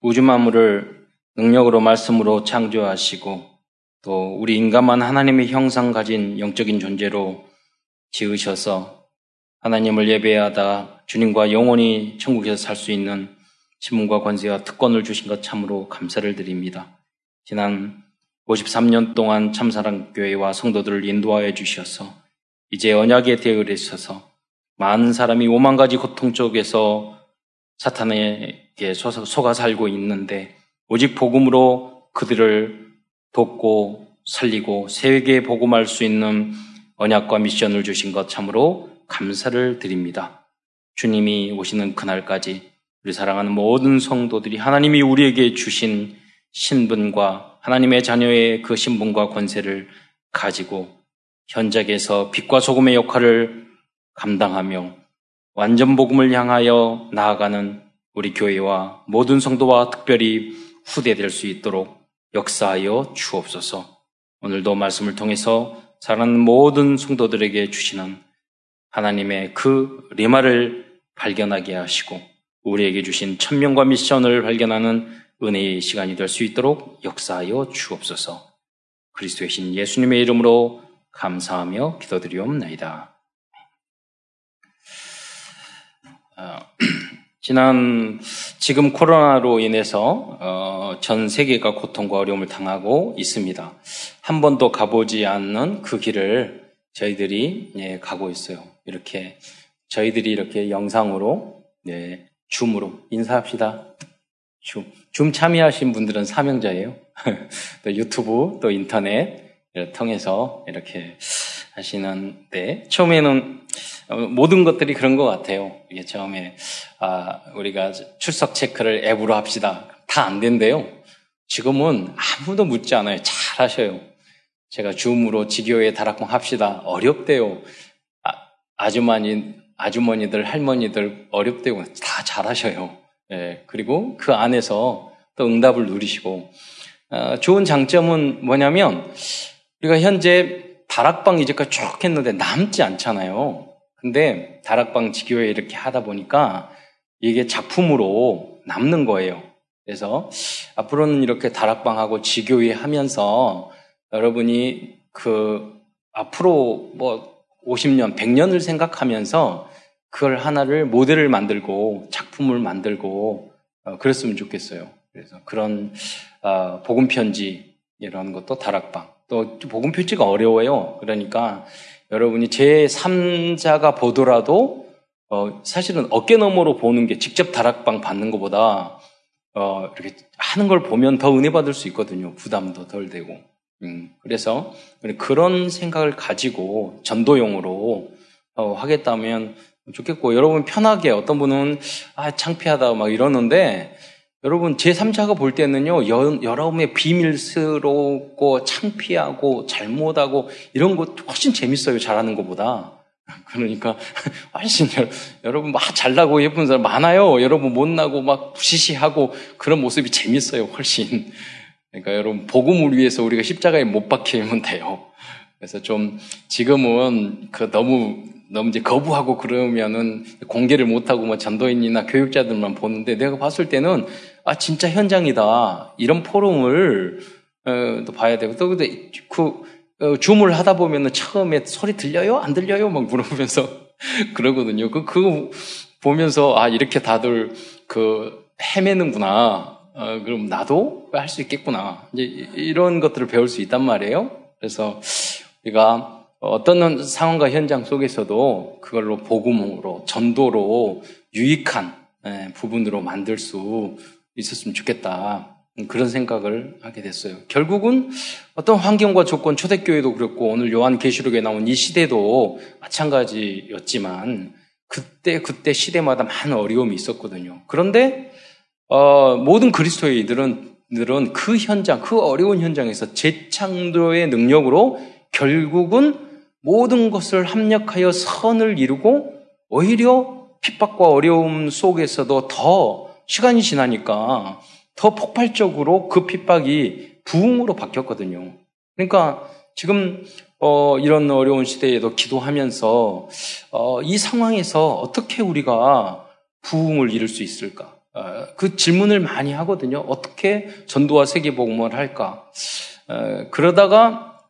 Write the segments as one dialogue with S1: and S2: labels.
S1: 우주 만물을 능력으로 말씀으로 창조하시고 또 우리 인간만 하나님의 형상 가진 영적인 존재로 지으셔서 하나님을 예배하다 주님과 영원히 천국에서 살 수 있는 신문과 권세와 특권을 주신 것 참으로 감사를 드립니다. 지난 53년 동안 참사랑교회와 성도들을 인도하여 주셔서 이제 언약의 대의를 있어서 많은 사람이 오만 가지 고통 속에서 사탄에게 속아 살고 있는데 오직 복음으로 그들을 돕고 살리고 세계에 복음할 수 있는 언약과 미션을 주신 것 참으로 감사를 드립니다. 주님이 오시는 그날까지 우리 사랑하는 모든 성도들이 하나님이 우리에게 주신 신분과 하나님의 자녀의 그 신분과 권세를 가지고 현장에서 빛과 소금의 역할을 감당하며 완전 복음을 향하여 나아가는 우리 교회와 모든 성도와 특별히 후대될 수 있도록 역사하여 주옵소서. 오늘도 말씀을 통해서 사랑하는 모든 성도들에게 주시는 하나님의 그 리마를 발견하게 하시고 우리에게 주신 천명과 미션을 발견하는 은혜의 시간이 될 수 있도록 역사하여 주옵소서. 그리스도의 신 예수님의 이름으로 감사하며 기도드리옵나이다. 어, 지난 지금 코로나로 인해서 어, 전 세계가 고통과 어려움을 당하고 있습니다. 한 번도 가보지 않는 그 길을 저희들이 예, 가고 있어요. 이렇게 저희들이 이렇게 영상으로 네, 줌으로 인사합시다. 줌, 줌 참여하신 분들은 사명자예요. 또 유튜브 또 인터넷 통해서 이렇게 하시는데 처음에는 어, 모든 것들이 그런 것 같아요. 이게 처음에 아, 우리가 출석 체크를 앱으로 합시다. 다 안 된대요. 지금은 아무도 묻지 않아요. 잘 하셔요. 제가 줌으로 지교회 다락방 합시다. 어렵대요. 아, 아주머니, 아주머니들, 할머니들 어렵대요. 다 잘하셔요. 예, 그리고 그 안에서 또 응답을 누리시고 어, 좋은 장점은 뭐냐면 우리가 현재 다락방 이제까지 쭉 했는데 남지 않잖아요. 근데 다락방 지교회 이렇게 하다 보니까 이게 작품으로 남는 거예요. 그래서 앞으로는 이렇게 다락방하고 지교회 하면서 여러분이 그 앞으로 뭐 50년, 100년을 생각하면서 그걸 하나를 모델을 만들고 작품을 만들고 어, 그랬으면 좋겠어요. 그래서 그런 어, 복음 편지 이런 것도 다락방 또 복음 편지가 어려워요. 그러니까 여러분이 제3자가 보더라도 어, 사실은 어깨 너머로 보는 게 직접 다락방 받는 것보다 어, 이렇게 하는 걸 보면 더 은혜 받을 수 있거든요. 부담도 덜 되고. 음, 그래서 그런 생각을 가지고 전도용으로 어, 하겠다면 좋겠고 여러분 편하게 어떤 분은 아 창피하다 막 이러는데 여러분 제3자가 볼 때는요 여, 여러분의 비밀스럽고 창피하고 잘못하고 이런 거 훨씬 재밌어요 잘하는 것보다. 그러니까 훨씬 여러분 막 잘나고 예쁜 사람 많아요. 여러분 못나고 막 부시시하고 그런 모습이 재밌어요 훨씬. 그러니까 여러분 복음을 위해서 우리가 십자가에 못 박히면 돼요. 그래서 좀 지금은 그 너무 너무 이제 거부하고 그러면은 공개를 못하고 뭐 전도인이나 교육자들만 보는데 내가 봤을 때는 아 진짜 현장이다 이런 포럼을 어, 또 봐야 되고 또 근데 그 어, 줌을 하다 보면은 처음에 소리 들려요 안 들려요 막 물어보면서 그러거든요. 그 그거 보면서 아 이렇게 다들 그 헤매는구나. 어, 그럼 나도 할 수 있겠구나. 이제 이런 것들을 배울 수 있단 말이에요. 그래서 우리가 어떤 상황과 현장 속에서도 그걸로 복음으로 전도로 유익한 예, 부분으로 만들 수 있었으면 좋겠다. 그런 생각을 하게 됐어요. 결국은 어떤 환경과 조건, 초대교회도 그렇고 오늘 요한 계시록에 나온 이 시대도 마찬가지였지만 그때 그때 시대마다 많은 어려움이 있었거든요. 그런데 어, 모든 그리스도인들은 그 현장, 그 어려운 현장에서 재창조의 능력으로 결국은 모든 것을 합력하여 선을 이루고 오히려 핍박과 어려움 속에서도 더 시간이 지나니까 더 폭발적으로 그 핍박이 부흥으로 바뀌었거든요. 그러니까 지금 어, 이런 어려운 시대에도 기도하면서 어, 이 상황에서 어떻게 우리가 부흥을 이룰 수 있을까? 어, 그 질문을 많이 하거든요. 어떻게 전도와 세계복음을 할까? 어, 그러다가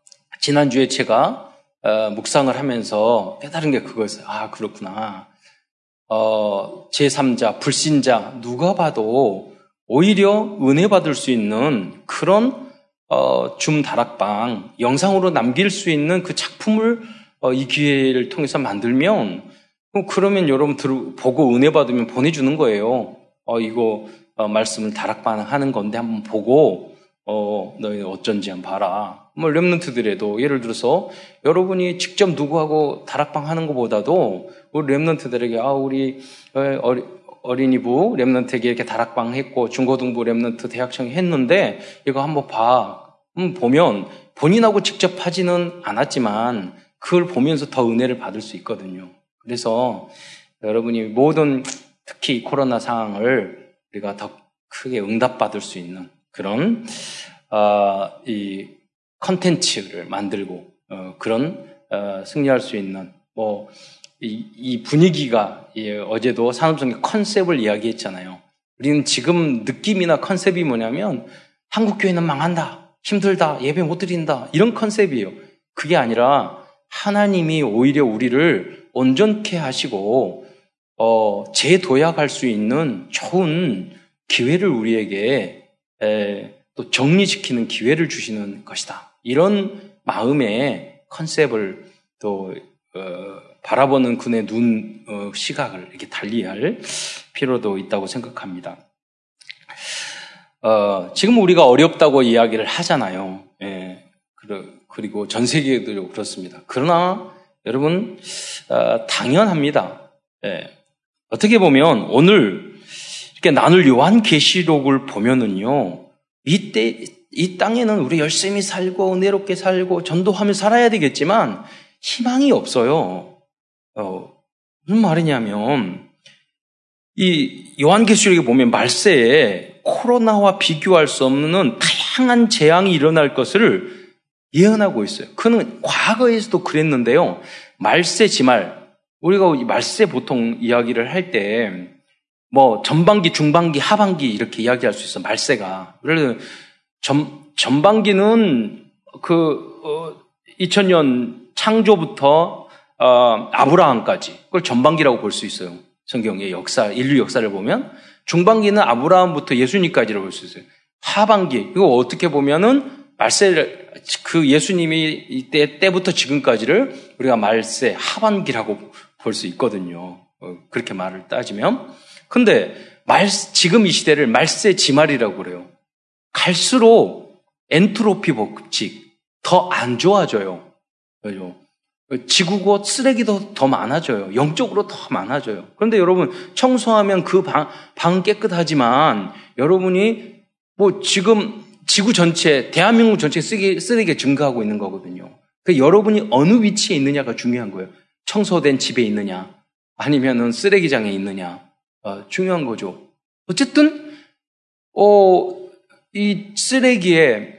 S1: 지난주에 제가 어, 묵상을 하면서 깨달은 게 그거였어요. 아, 그렇구나. 어, 제3자, 불신자, 누가 봐도 오히려 은혜 받을 수 있는 그런 어, 줌 다락방 영상으로 남길 수 있는 그 작품을 어, 이 기회를 통해서 만들면 그러면 여러분 들 보고 은혜 받으면 보내주는 거예요. 어, 이거 어, 말씀을 다락방 하는 건데 한번 보고 어, 너희 어쩐지 한번 봐라. 뭐 Remnant들에도 예를 들어서 여러분이 직접 누구하고 다락방 하는 것보다도 우리 Remnant들에게 아 우리 어, 어리, 어린이부 Remnant에게 이렇게 다락방 했고 중고등부 Remnant 대학청이 했는데 이거 한번 봐. 음, 보면 본인하고 직접 하지는 않았지만 그걸 보면서 더 은혜를 받을 수 있거든요. 그래서 여러분이 모든 특히 코로나 상황을 우리가 더 크게 응답받을 수 있는 그런 어, 이 컨텐츠를 만들고 어, 그런 어, 승리할 수 있는 뭐 이, 이 분위기가 예, 어제도 산업성의 컨셉을 이야기했잖아요. 우리는 지금 느낌이나 컨셉이 뭐냐면 한국 교회는 망한다, 힘들다, 예배 못 드린다 이런 컨셉이에요. 그게 아니라 하나님이 오히려 우리를 온전케 하시고 어, 재도약할 수 있는 좋은 기회를 우리에게 에, 또 정리시키는 기회를 주시는 것이다. 이런 마음의 컨셉을 또 어, 바라보는 그의 눈 어, 시각을 이렇게 달리할 필요도 있다고 생각합니다. 어, 지금 우리가 어렵다고 이야기를 하잖아요. 예, 그리고 전 세계도 그렇습니다. 그러나 여러분 어, 당연합니다. 예, 어떻게 보면 오늘 이렇게 나눌 요한 계시록을 보면은요. 이때 이 땅에는 우리 열심히 살고 은혜롭게 살고 전도하며 살아야 되겠지만 희망이 없어요. 어, 무슨 말이냐면 이 요한계시록에 보면 말세에 코로나와 비교할 수 없는 다양한 재앙이 일어날 것을 예언하고 있어요. 그는 과거에서도 그랬는데요. 말세 지말 우리가 말세 보통 이야기를 할 때 뭐 전반기, 중반기, 하반기 이렇게 이야기할 수 있어. 말세가. 예를 전, 전반기는 그 어, 2000년 창조부터 어, 아브라함까지 그걸 전반기라고 볼 수 있어요. 성경의 역사, 인류 역사를 보면 중반기는 아브라함부터 예수님까지라고 볼 수 있어요. 하반기 이거 어떻게 보면은 말세 그 예수님이 이때 때부터 지금까지를 우리가 말세 하반기라고 볼 수 있거든요. 어, 그렇게 말을 따지면 근데 말 지금 이 시대를 말세 지말이라고 그래요. 갈수록 엔트로피 법칙 더 안 좋아져요. 그죠? 지구고 쓰레기도 더 많아져요. 영적으로 더 많아져요. 그런데 여러분, 청소하면 그 방, 방 깨끗하지만 여러분이 뭐 지금 지구 전체, 대한민국 전체 쓰레기, 쓰레기가 증가하고 있는 거거든요. 그 여러분이 어느 위치에 있느냐가 중요한 거예요. 청소된 집에 있느냐, 아니면은 쓰레기장에 있느냐, 어, 중요한 거죠. 어쨌든, 어, 이 쓰레기의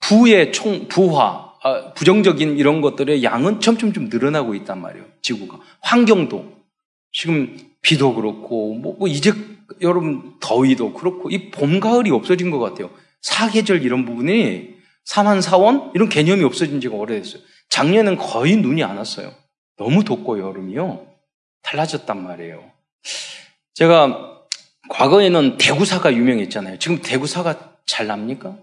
S1: 부의 총, 부화, 어, 부정적인 이런 것들의 양은 점점 좀 늘어나고 있단 말이에요. 지구가. 환경도. 지금 비도 그렇고, 뭐, 뭐 이제 여러분 더위도 그렇고, 이 봄, 가을이 없어진 것 같아요. 사계절 이런 부분이 사만 사원 이런 개념이 없어진 지가 오래됐어요. 작년엔 거의 눈이 안 왔어요. 너무 덥고 여름이요. 달라졌단 말이에요. 제가 과거에는 대구사가 유명했잖아요. 지금 대구사가 잘 납니까?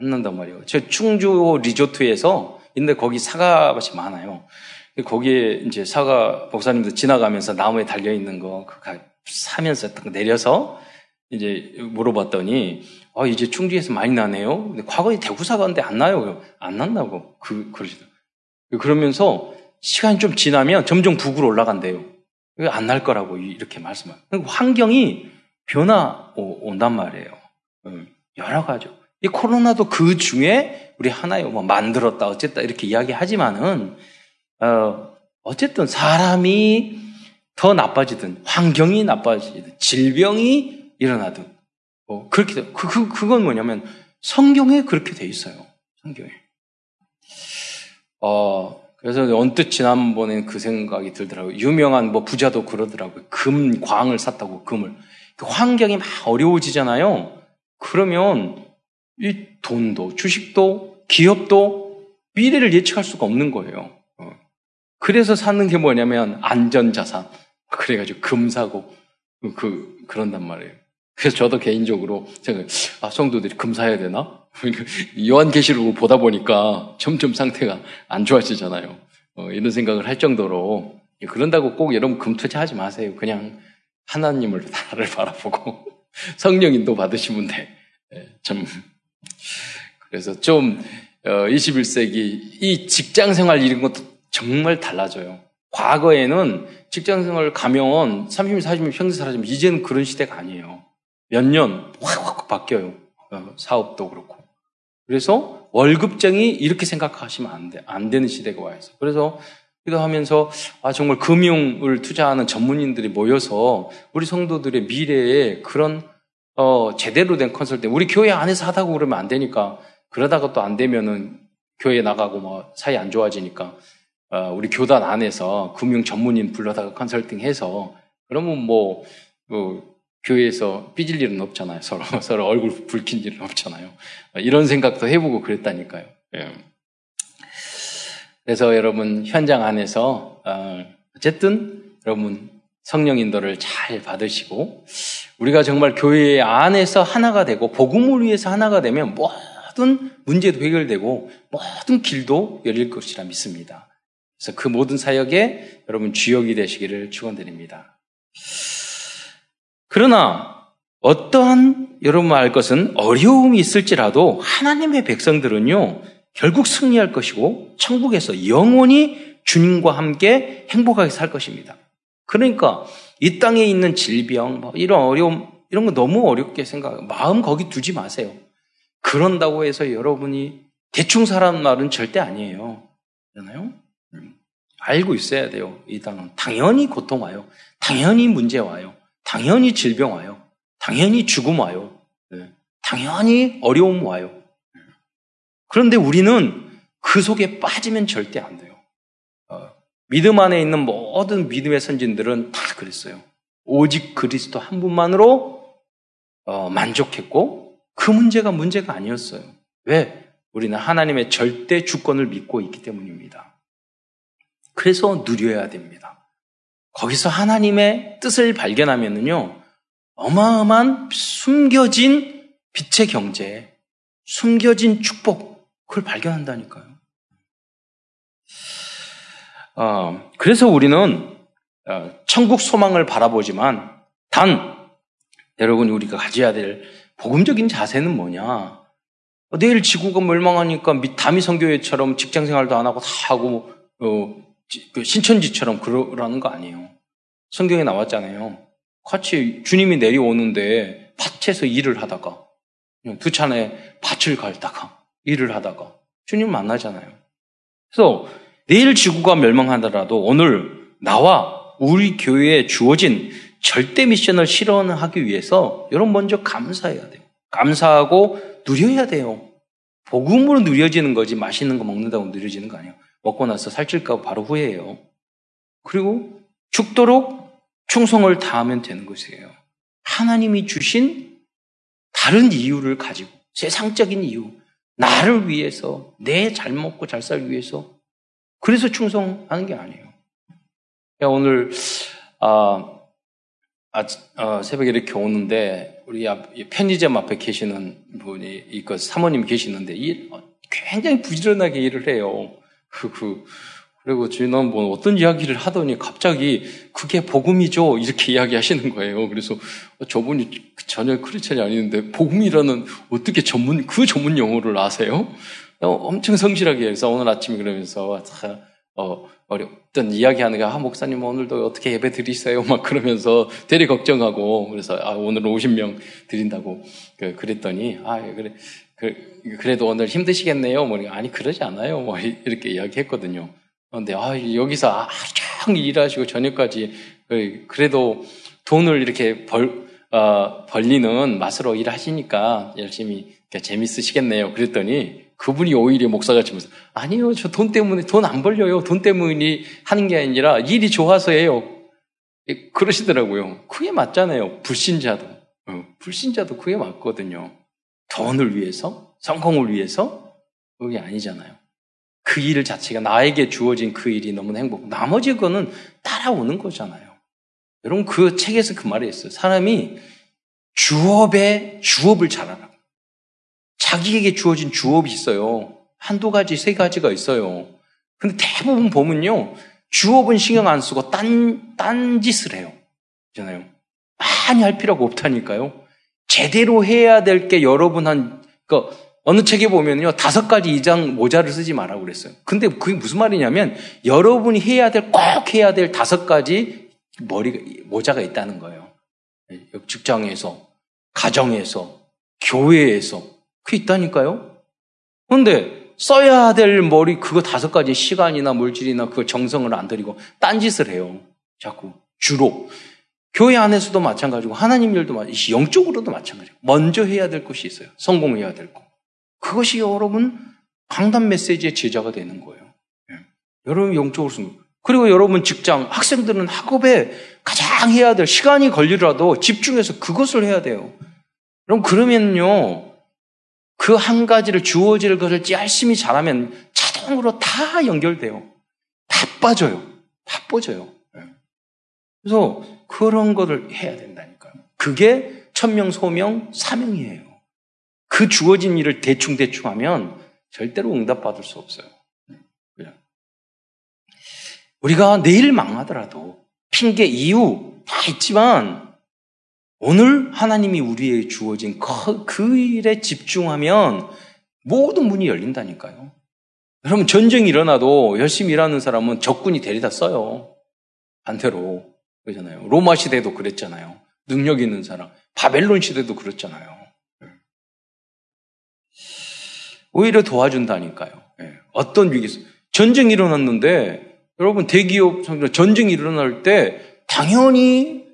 S1: 안 난단 말이에요. 저 충주 리조트에서 근데 거기 사과밭이 많아요. 거기에 이제 사과 목사님도 지나가면서 나무에 달려 있는 거 사면서 내려서 이제 물어봤더니 아 이제 충주에서 많이 나네요. 근데 과거에 대구사가 근데 안 나요. 안 난다고 그 그러시더라고요. 그러면서 시간이 좀 지나면 점점 북으로 올라간대요. 안 날 거라고 이렇게 말씀하요 환경이 변화 온단 말이에요. 음. 여러 가지. 이 코로나도 그 중에 우리 하나요. 뭐 만들었다, 어쨌다 이렇게 이야기하지만은 어, 어쨌든 사람이 더 나빠지든 환경이 나빠지든 질병이 일어나든 뭐 그렇게 돼. 그, 그 그건 뭐냐면 성경에 그렇게 돼 있어요. 성경에. 어 그래서 언뜻 지난번에 그 생각이 들더라고요. 유명한 뭐 부자도 그러더라고요. 금 광을 샀다고 금을. 그 환경이 막 어려워지잖아요. 그러면 이 돈도, 주식도, 기업도 미래를 예측할 수가 없는 거예요. 어. 그래서 사는 게 뭐냐면 안전자산. 그래가지고 금 사고, 그, 그런단 말이에요. 그래서 저도 개인적으로 제가 아, 성도들이 금 사야 되나? 요한계시록을 보다 보니까 점점 상태가 안 좋아지잖아요. 어, 이런 생각을 할 정도로 그런다고 꼭 여러분 금 투자하지 마세요. 그냥 하나님을 나를 바라보고 성령 인도 받으시면 돼. 예, 참 그래서 좀 어, 21세기 이 직장 생활 이런 것도 정말 달라져요. 과거에는 직장 생활 가면 30년, 40년 평생 살아지면 이제는 그런 시대가 아니에요. 몇 년 확확 바뀌어요. 어, 사업도 그렇고. 그래서 월급쟁이 이렇게 생각하시면 안 돼. 안 되는 시대가 와 있어. 그래서 이거 하면서 아 정말 금융을 투자하는 전문인들이 모여서 우리 성도들의 미래에 그런 어 제대로 된 컨설팅 우리 교회 안에서 하다고 그러면 안 되니까 그러다가 또 안 되면은 교회 나가고 뭐 사이 안 좋아지니까 어, 우리 교단 안에서 금융 전문인 불러다가 컨설팅 해서 그러면 뭐, 뭐 교회에서 삐질 일은 없잖아요. 서로 서로 얼굴 붉힌 일은 없잖아요. 이런 생각도 해보고 그랬다니까요. 예. 그래서 여러분 현장 안에서 어, 어쨌든 여러분 성령 인도를 잘 받으시고 우리가 정말 교회 안에서 하나가 되고 복음을 위해서 하나가 되면 모든 문제도 해결되고 모든 길도 열릴 것이라 믿습니다. 그래서 그 모든 사역에 여러분 주역이 되시기를 축원드립니다. 그러나 어떠한 여러분 알 것은 어려움이 있을지라도 하나님의 백성들은요 결국 승리할 것이고 천국에서 영원히 주님과 함께 행복하게 살 것입니다. 그러니까 이 땅에 있는 질병, 뭐 이런 어려움, 이런 거 너무 어렵게 생각, 마음 거기 두지 마세요. 그런다고 해서 여러분이 대충 살아는 말은 절대 아니에요. 그러나요? 음. 알고 있어야 돼요. 이 땅은 당연히 고통 와요. 당연히 문제 와요. 당연히 질병 와요. 당연히 죽음 와요. 네. 당연히 어려움 와요. 그런데 우리는 그 속에 빠지면 절대 안 돼요. 어, 믿음 안에 있는 모든 믿음의 선진들은 다 그랬어요. 오직 그리스도 한 분만으로 어, 만족했고 그 문제가 문제가 아니었어요. 왜? 우리는 하나님의 절대 주권을 믿고 있기 때문입니다. 그래서 누려야 됩니다. 거기서 하나님의 뜻을 발견하면은요, 어마어마한 숨겨진 빛의 경제, 숨겨진 축복, 그걸 발견한다니까요. 어, 그래서 우리는 어, 천국 소망을 바라보지만 단 여러분 우리가 가져야 될 복음적인 자세는 뭐냐? 어, 내일 지구가 멸망하니까 다미 성교회처럼 직장 생활도 안 하고 다 하고 어, 그 신천지처럼 그러라는 거 아니에요. 성경에 나왔잖아요. 같이 주님이 내려오는데 밭에서 일을 하다가 두 차례 밭을 갈다가 일을 하다가 주님 만나잖아요. 그래서 내일 지구가 멸망하더라도 오늘 나와 우리 교회에 주어진 절대 미션을 실현하기 위해서 여러분 먼저 감사해야 돼요. 감사하고 누려야 돼요. 복음으로 누려지는 거지 맛있는 거 먹는다고 누려지는 거 아니에요. 먹고 나서 살찔까 바로 후회해요. 그리고 죽도록 충성을 다하면 되는 것이에요. 하나님이 주신 다른 이유를 가지고 세상적인 이유, 나를 위해서, 내 잘 먹고 잘 살기 위해서, 그래서 충성하는 게 아니에요. 오늘, 아, 아, 어, 새벽에 이렇게 오는데, 우리 앞, 편의점 앞에 계시는 분이, 이거 사모님 계시는데, 일, 굉장히 부지런하게 일을 해요. 그리고 주인은 뭐 어떤 이야기를 하더니 갑자기 그게 복음이죠. 이렇게 이야기하시는 거예요. 그래서 저분이 전혀 크리스천이 아니는데 복음이라는 어떻게 전문, 그 전문 용어를 아세요? 어, 엄청 성실하게 해서 오늘 아침에 그러면서 어, 어렵던 이야기하는 게, 아, 목사님 오늘도 어떻게 예배 드리세요? 막 그러면서 되레 걱정하고, 그래서, 아, 오늘은 50명 드린다고 그, 그랬더니, 아, 예, 그래, 그, 그래도 오늘 힘드시겠네요? 뭐, 아니, 그러지 않아요. 뭐, 이렇게 이야기 했거든요. 그런데 아, 여기서 하루 종일 일하시고 저녁까지 그, 그래도 돈을 이렇게 벌, 어, 벌리는 맛으로 일하시니까 열심히 재밌으시겠네요. 그랬더니 그분이 오히려 목사가 치면서 아니요, 저 돈 때문에 돈 안 벌려요. 돈 때문에 하는 게 아니라 일이 좋아서예요. 예, 그러시더라고요. 그게 맞잖아요. 불신자도. 어, 불신자도 그게 맞거든요. 돈을 위해서? 성공을 위해서? 그게 아니잖아요. 그 일 자체가 나에게 주어진 그 일이 너무 행복. 나머지 거는 따라오는 거잖아요. 여러분 그 책에서 그 말이 있어요. 사람이 주업에 주업을 잘하라. 자기에게 주어진 주업이 있어요. 한두 가지, 세 가지가 있어요. 근데 대부분 보면요. 주업은 신경 안 쓰고 딴, 딴 짓을 해요. 있잖아요. 많이 할 필요가 없다니까요. 제대로 해야 될 게 여러분 한, 그, 어느 책에 보면요. 다섯 가지 이상 모자를 쓰지 말라고 그랬어요. 근데 그게 무슨 말이냐면 여러분이 해야 될, 꼭 해야 될 다섯 가지 머리가, 모자가 있다는 거예요. 직장에서, 가정에서, 교회에서. 그게 있다니까요. 그런데 써야 될 머리 그거 다섯 가지 시간이나 물질이나 그 정성을 안 들이고 딴짓을 해요. 자꾸 주로 교회 안에서도 마찬가지고 하나님 일도 마찬가지고 영적으로도 마찬가지고 먼저 해야 될 것이 있어요. 성공해야 될 거. 그것이 여러분 강단 메시지의 제자가 되는 거예요. 예. 여러분 영적으로 승 그리고 여러분 직장 학생들은 학업에 가장 해야 될 시간이 걸리더라도 집중해서 그것을 해야 돼요. 그럼 그러면요 그 한 가지를 주어질 것을 열심히 잘하면 자동으로 다 연결돼요. 다 빠져요. 다 빠져요. 예. 그래서 그런 것을 해야 된다니까요. 그게 천명, 소명, 사명이에요. 그 주어진 일을 대충대충 하면 절대로 응답받을 수 없어요. 그냥. 우리가 내일 망하더라도 핑계, 이유 다 있지만 오늘 하나님이 우리에게 주어진 그, 그 일에 집중하면 모든 문이 열린다니까요. 여러분 전쟁이 일어나도 열심히 일하는 사람은 적군이 데리다 써요. 반대로 그러잖아요. 로마 시대도 그랬잖아요. 능력 있는 사람. 바벨론 시대도 그랬잖아요. 오히려 도와준다니까요. 예. 어떤 위기 전쟁이 일어났는데 여러분 대기업 전쟁이 일어날 때 당연히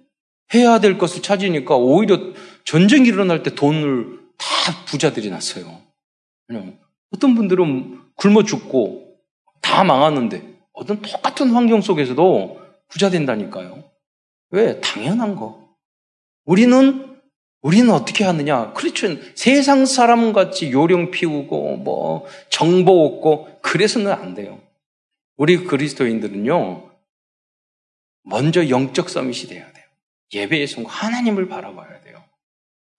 S1: 해야 될 것을 찾으니까 오히려 전쟁이 일어날 때 돈을 다 부자들이 났어요. 어떤 분들은 굶어 죽고 다 망하는데 어떤 똑같은 환경 속에서도 부자 된다니까요. 왜? 당연한 거. 우리는 우리는 어떻게 하느냐? 그렇죠. 세상 사람 같이 요령 피우고 뭐 정보 얻고 그래서는 안 돼요. 우리 그리스도인들은요. 먼저 영적 서밋이 돼야 돼요. 예배의 순간 하나님을 바라봐야 돼요.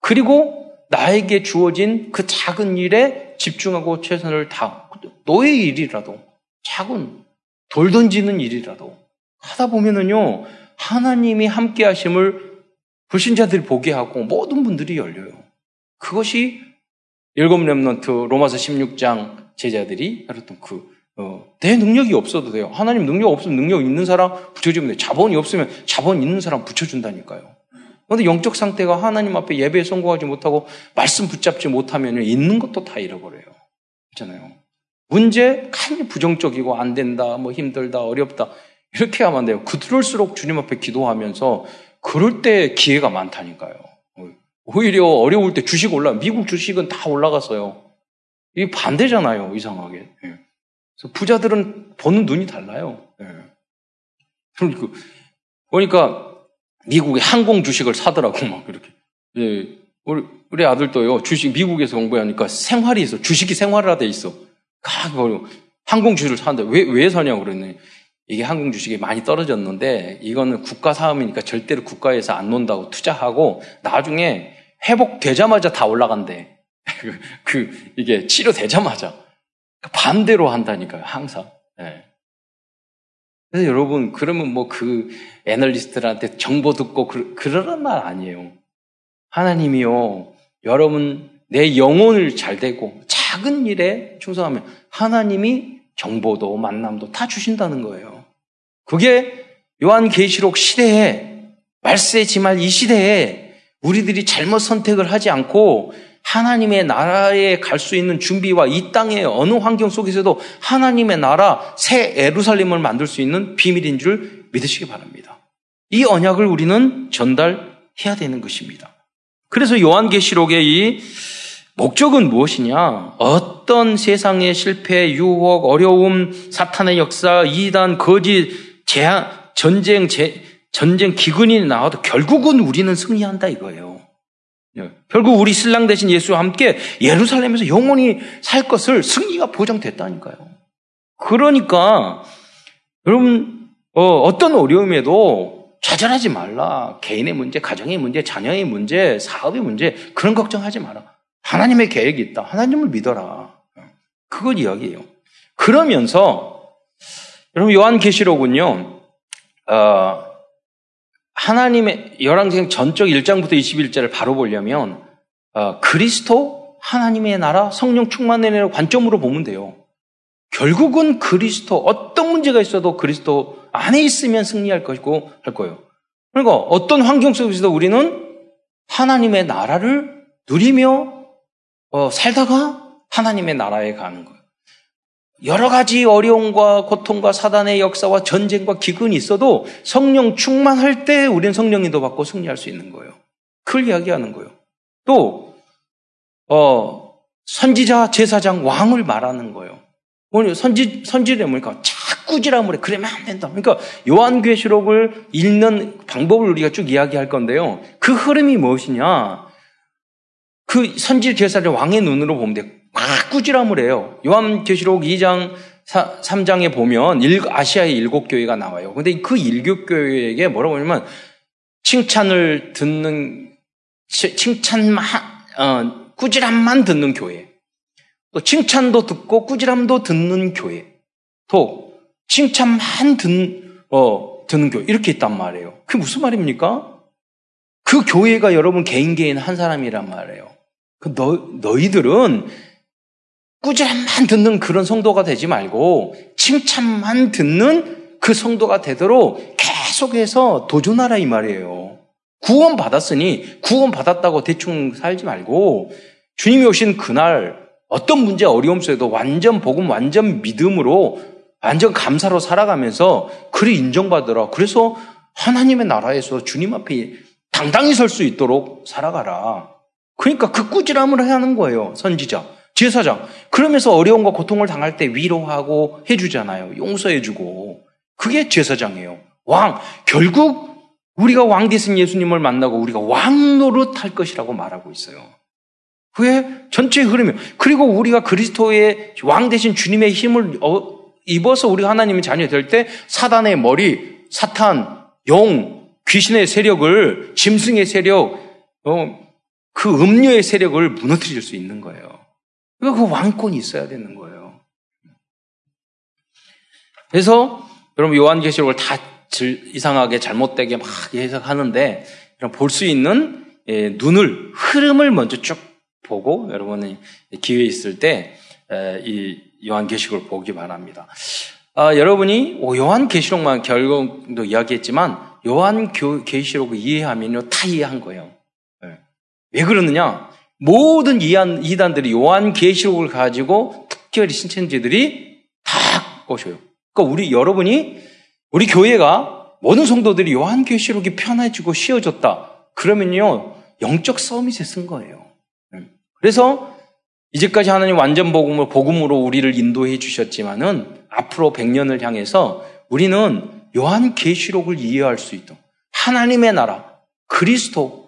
S1: 그리고 나에게 주어진 그 작은 일에 집중하고 최선을 다 노예 일이라도 작은 돌 던지는 일이라도 하다 보면은요 하나님이 함께 하심을 불신자들이 보게 하고 모든 분들이 열려요. 그것이 일곱 렘넌트 로마서 16장 제자들이 열었던 그 어, 내 능력이 없어도 돼요. 하나님 능력 없으면 능력 있는 사람 붙여주면 돼요. 자본이 없으면 자본 있는 사람 붙여준다니까요. 그런데 영적 상태가 하나님 앞에 예배에 성공하지 못하고 말씀 붙잡지 못하면 있는 것도 다 잃어버려요. 그렇잖아요. 문제 간이 부정적이고 안 된다, 뭐 힘들다, 어렵다 이렇게 하면 안 돼요. 그럴수록 주님 앞에 기도하면서 그럴 때 기회가 많다니까요. 오히려 어려울 때 주식 올라 미국 주식은 다 올라갔어요. 이게 반대잖아요, 이상하게. 예. 그래서 부자들은 보는 눈이 달라요. 예. 그러니까, 그러니까 미국의 항공 주식을 사더라고 막 이렇게. 예. 우리, 우리 아들도요 주식 미국에서 공부하니까 생활이 있어 주식이 생활화 돼 있어. 각 항공 주식을 사는데 왜 왜 사냐고 그랬네. 이게 항공 주식이 많이 떨어졌는데 이거는 국가 사업이니까 절대로 국가에서 안 논다고 투자하고 나중에 회복되자마자 다 올라간대. 그 이게 치료되자마자. 반대로 한다니까요, 항상. 네. 그래서 여러분, 그러면 뭐 그 애널리스트들한테 정보 듣고 그, 그러란 말 아니에요. 하나님이요, 여러분, 내 영혼을 잘 되고 작은 일에 충성하면 하나님이 정보도 만남도 다 주신다는 거예요. 그게 요한계시록 시대에 말세지말 이 시대에 우리들이 잘못 선택을 하지 않고 하나님의 나라에 갈 수 있는 준비와 이 땅의 어느 환경 속에서도 하나님의 나라 새 에루살렘을 만들 수 있는 비밀인 줄 믿으시기 바랍니다. 이 언약을 우리는 전달해야 되는 것입니다. 그래서 요한계시록의 이 목적은 무엇이냐? 어떤 세상의 실패, 유혹, 어려움, 사탄의 역사, 이단, 거짓, 재앙, 전쟁, 재, 전쟁 기근이 나와도 결국은 우리는 승리한다 이거예요. 예. 결국 우리 신랑 대신 예수와 함께 예루살렘에서 영원히 살 것을 승리가 보장됐다니까요. 그러니까 여러분 어, 떤 어려움에도 좌절하지 말라. 개인의 문제, 가정의 문제, 자녀의 문제, 사업의 문제 그런 걱정하지 마라. 하나님의 계획이 있다. 하나님을 믿어라. 그걸 이야기해요. 그러면서 여러분 요한계시록은요. 어, 하나님의 열왕생 전적 1장부터 21절을 바로 보려면 어, 그리스도 하나님의 나라 성령 충만의 관점으로 보면 돼요. 결국은 그리스도 어떤 문제가 있어도 그리스도 안에 있으면 승리할 것이고 할 거예요. 그러니까 어떤 환경 속에서도 우리는 하나님의 나라를 누리며 어, 살다가 하나님의 나라에 가는 거예요. 여러 가지 어려움과 고통과 사단의 역사와 전쟁과 기근이 있어도 성령 충만할 때 우리는 성령인도 받고 승리할 수 있는 거예요. 그걸 이야기하는 거예요. 또, 어, 선지자, 제사장, 왕을 말하는 거예요. 오늘 선지, 선지를 뭐니까 자꾸 지라물에 그러면 안 된다. 그러니까 요한계시록을 읽는 방법을 우리가 쭉 이야기할 건데요. 그 흐름이 무엇이냐? 그 선지 제사를 왕의 눈으로 보면 돼. 막 꾸지람을 해요. 요한계시록 2장, 3장에 보면 아시아의 일곱 교회가 나와요. 근데 그 일곱 교회에게 뭐라고 하냐면 칭찬을 듣는, 칭찬만, 어, 꾸지람만 듣는 교회. 또 칭찬도 듣고 꾸지람도 듣는 교회. 또 칭찬만 듣는, 어, 듣는 교회. 이렇게 있단 말이에요. 그게 무슨 말입니까? 그 교회가 여러분 개인 개인 한 사람이란 말이에요. 그 너, 너희들은 꾸지람만 듣는 그런 성도가 되지 말고 칭찬만 듣는 그 성도가 되도록 계속해서 도전하라 이 말이에요. 구원 받았으니 구원 받았다고 대충 살지 말고 주님이 오신 그날 어떤 문제 어려움 속에도 완전 복음, 완전 믿음으로, 완전 감사로 살아가면서 그리 인정받으라. 그래서 하나님의 나라에서 주님 앞에 당당히 설 수 있도록 살아가라. 그러니까 그 꾸지람을 해야 하는 거예요. 선지자, 제사장. 그러면서 어려움과 고통을 당할 때 위로하고 해주잖아요. 용서해주고. 그게 제사장이에요. 왕. 결국 우리가 왕 되신 예수님을 만나고 우리가 왕 노릇할 것이라고 말하고 있어요. 그게 전체 흐름이에요. 그리고 우리가 그리스도의 왕 대신 주님의 힘을 어, 입어서 우리가 하나님의 자녀 될 때 사단의 머리, 사탄, 용, 귀신의 세력을, 짐승의 세력, 어, 그 음료의 세력을 무너뜨릴 수 있는 거예요. 그 왕권이 있어야 되는 거예요. 그래서 여러분 요한계시록을 다 이상하게 잘못되게 막 해석하는데 볼수 있는 예, 눈을 흐름을 먼저 쭉 보고 여러분이 기회 있을 때 이 요한계시록을 보기 바랍니다. 아, 여러분이 요한계시록만 결국도 이야기했지만 요한계시록을 이해하면요 다 이해한 거예요. 네. 왜 그러느냐? 모든 이단들이 요한 계시록을 가지고 특별히 신천지들이 다 꼬셔요. 그러니까 우리 여러분이 우리 교회가 모든 성도들이 요한 계시록이 편해지고 쉬워졌다. 그러면요 영적 서밋에 쓴 거예요. 그래서 이제까지 하나님 완전 복음으로 복음으로 우리를 인도해 주셨지만은 앞으로 100년을 향해서 우리는 요한 계시록을 이해할 수 있도록 하나님의 나라, 그리스도,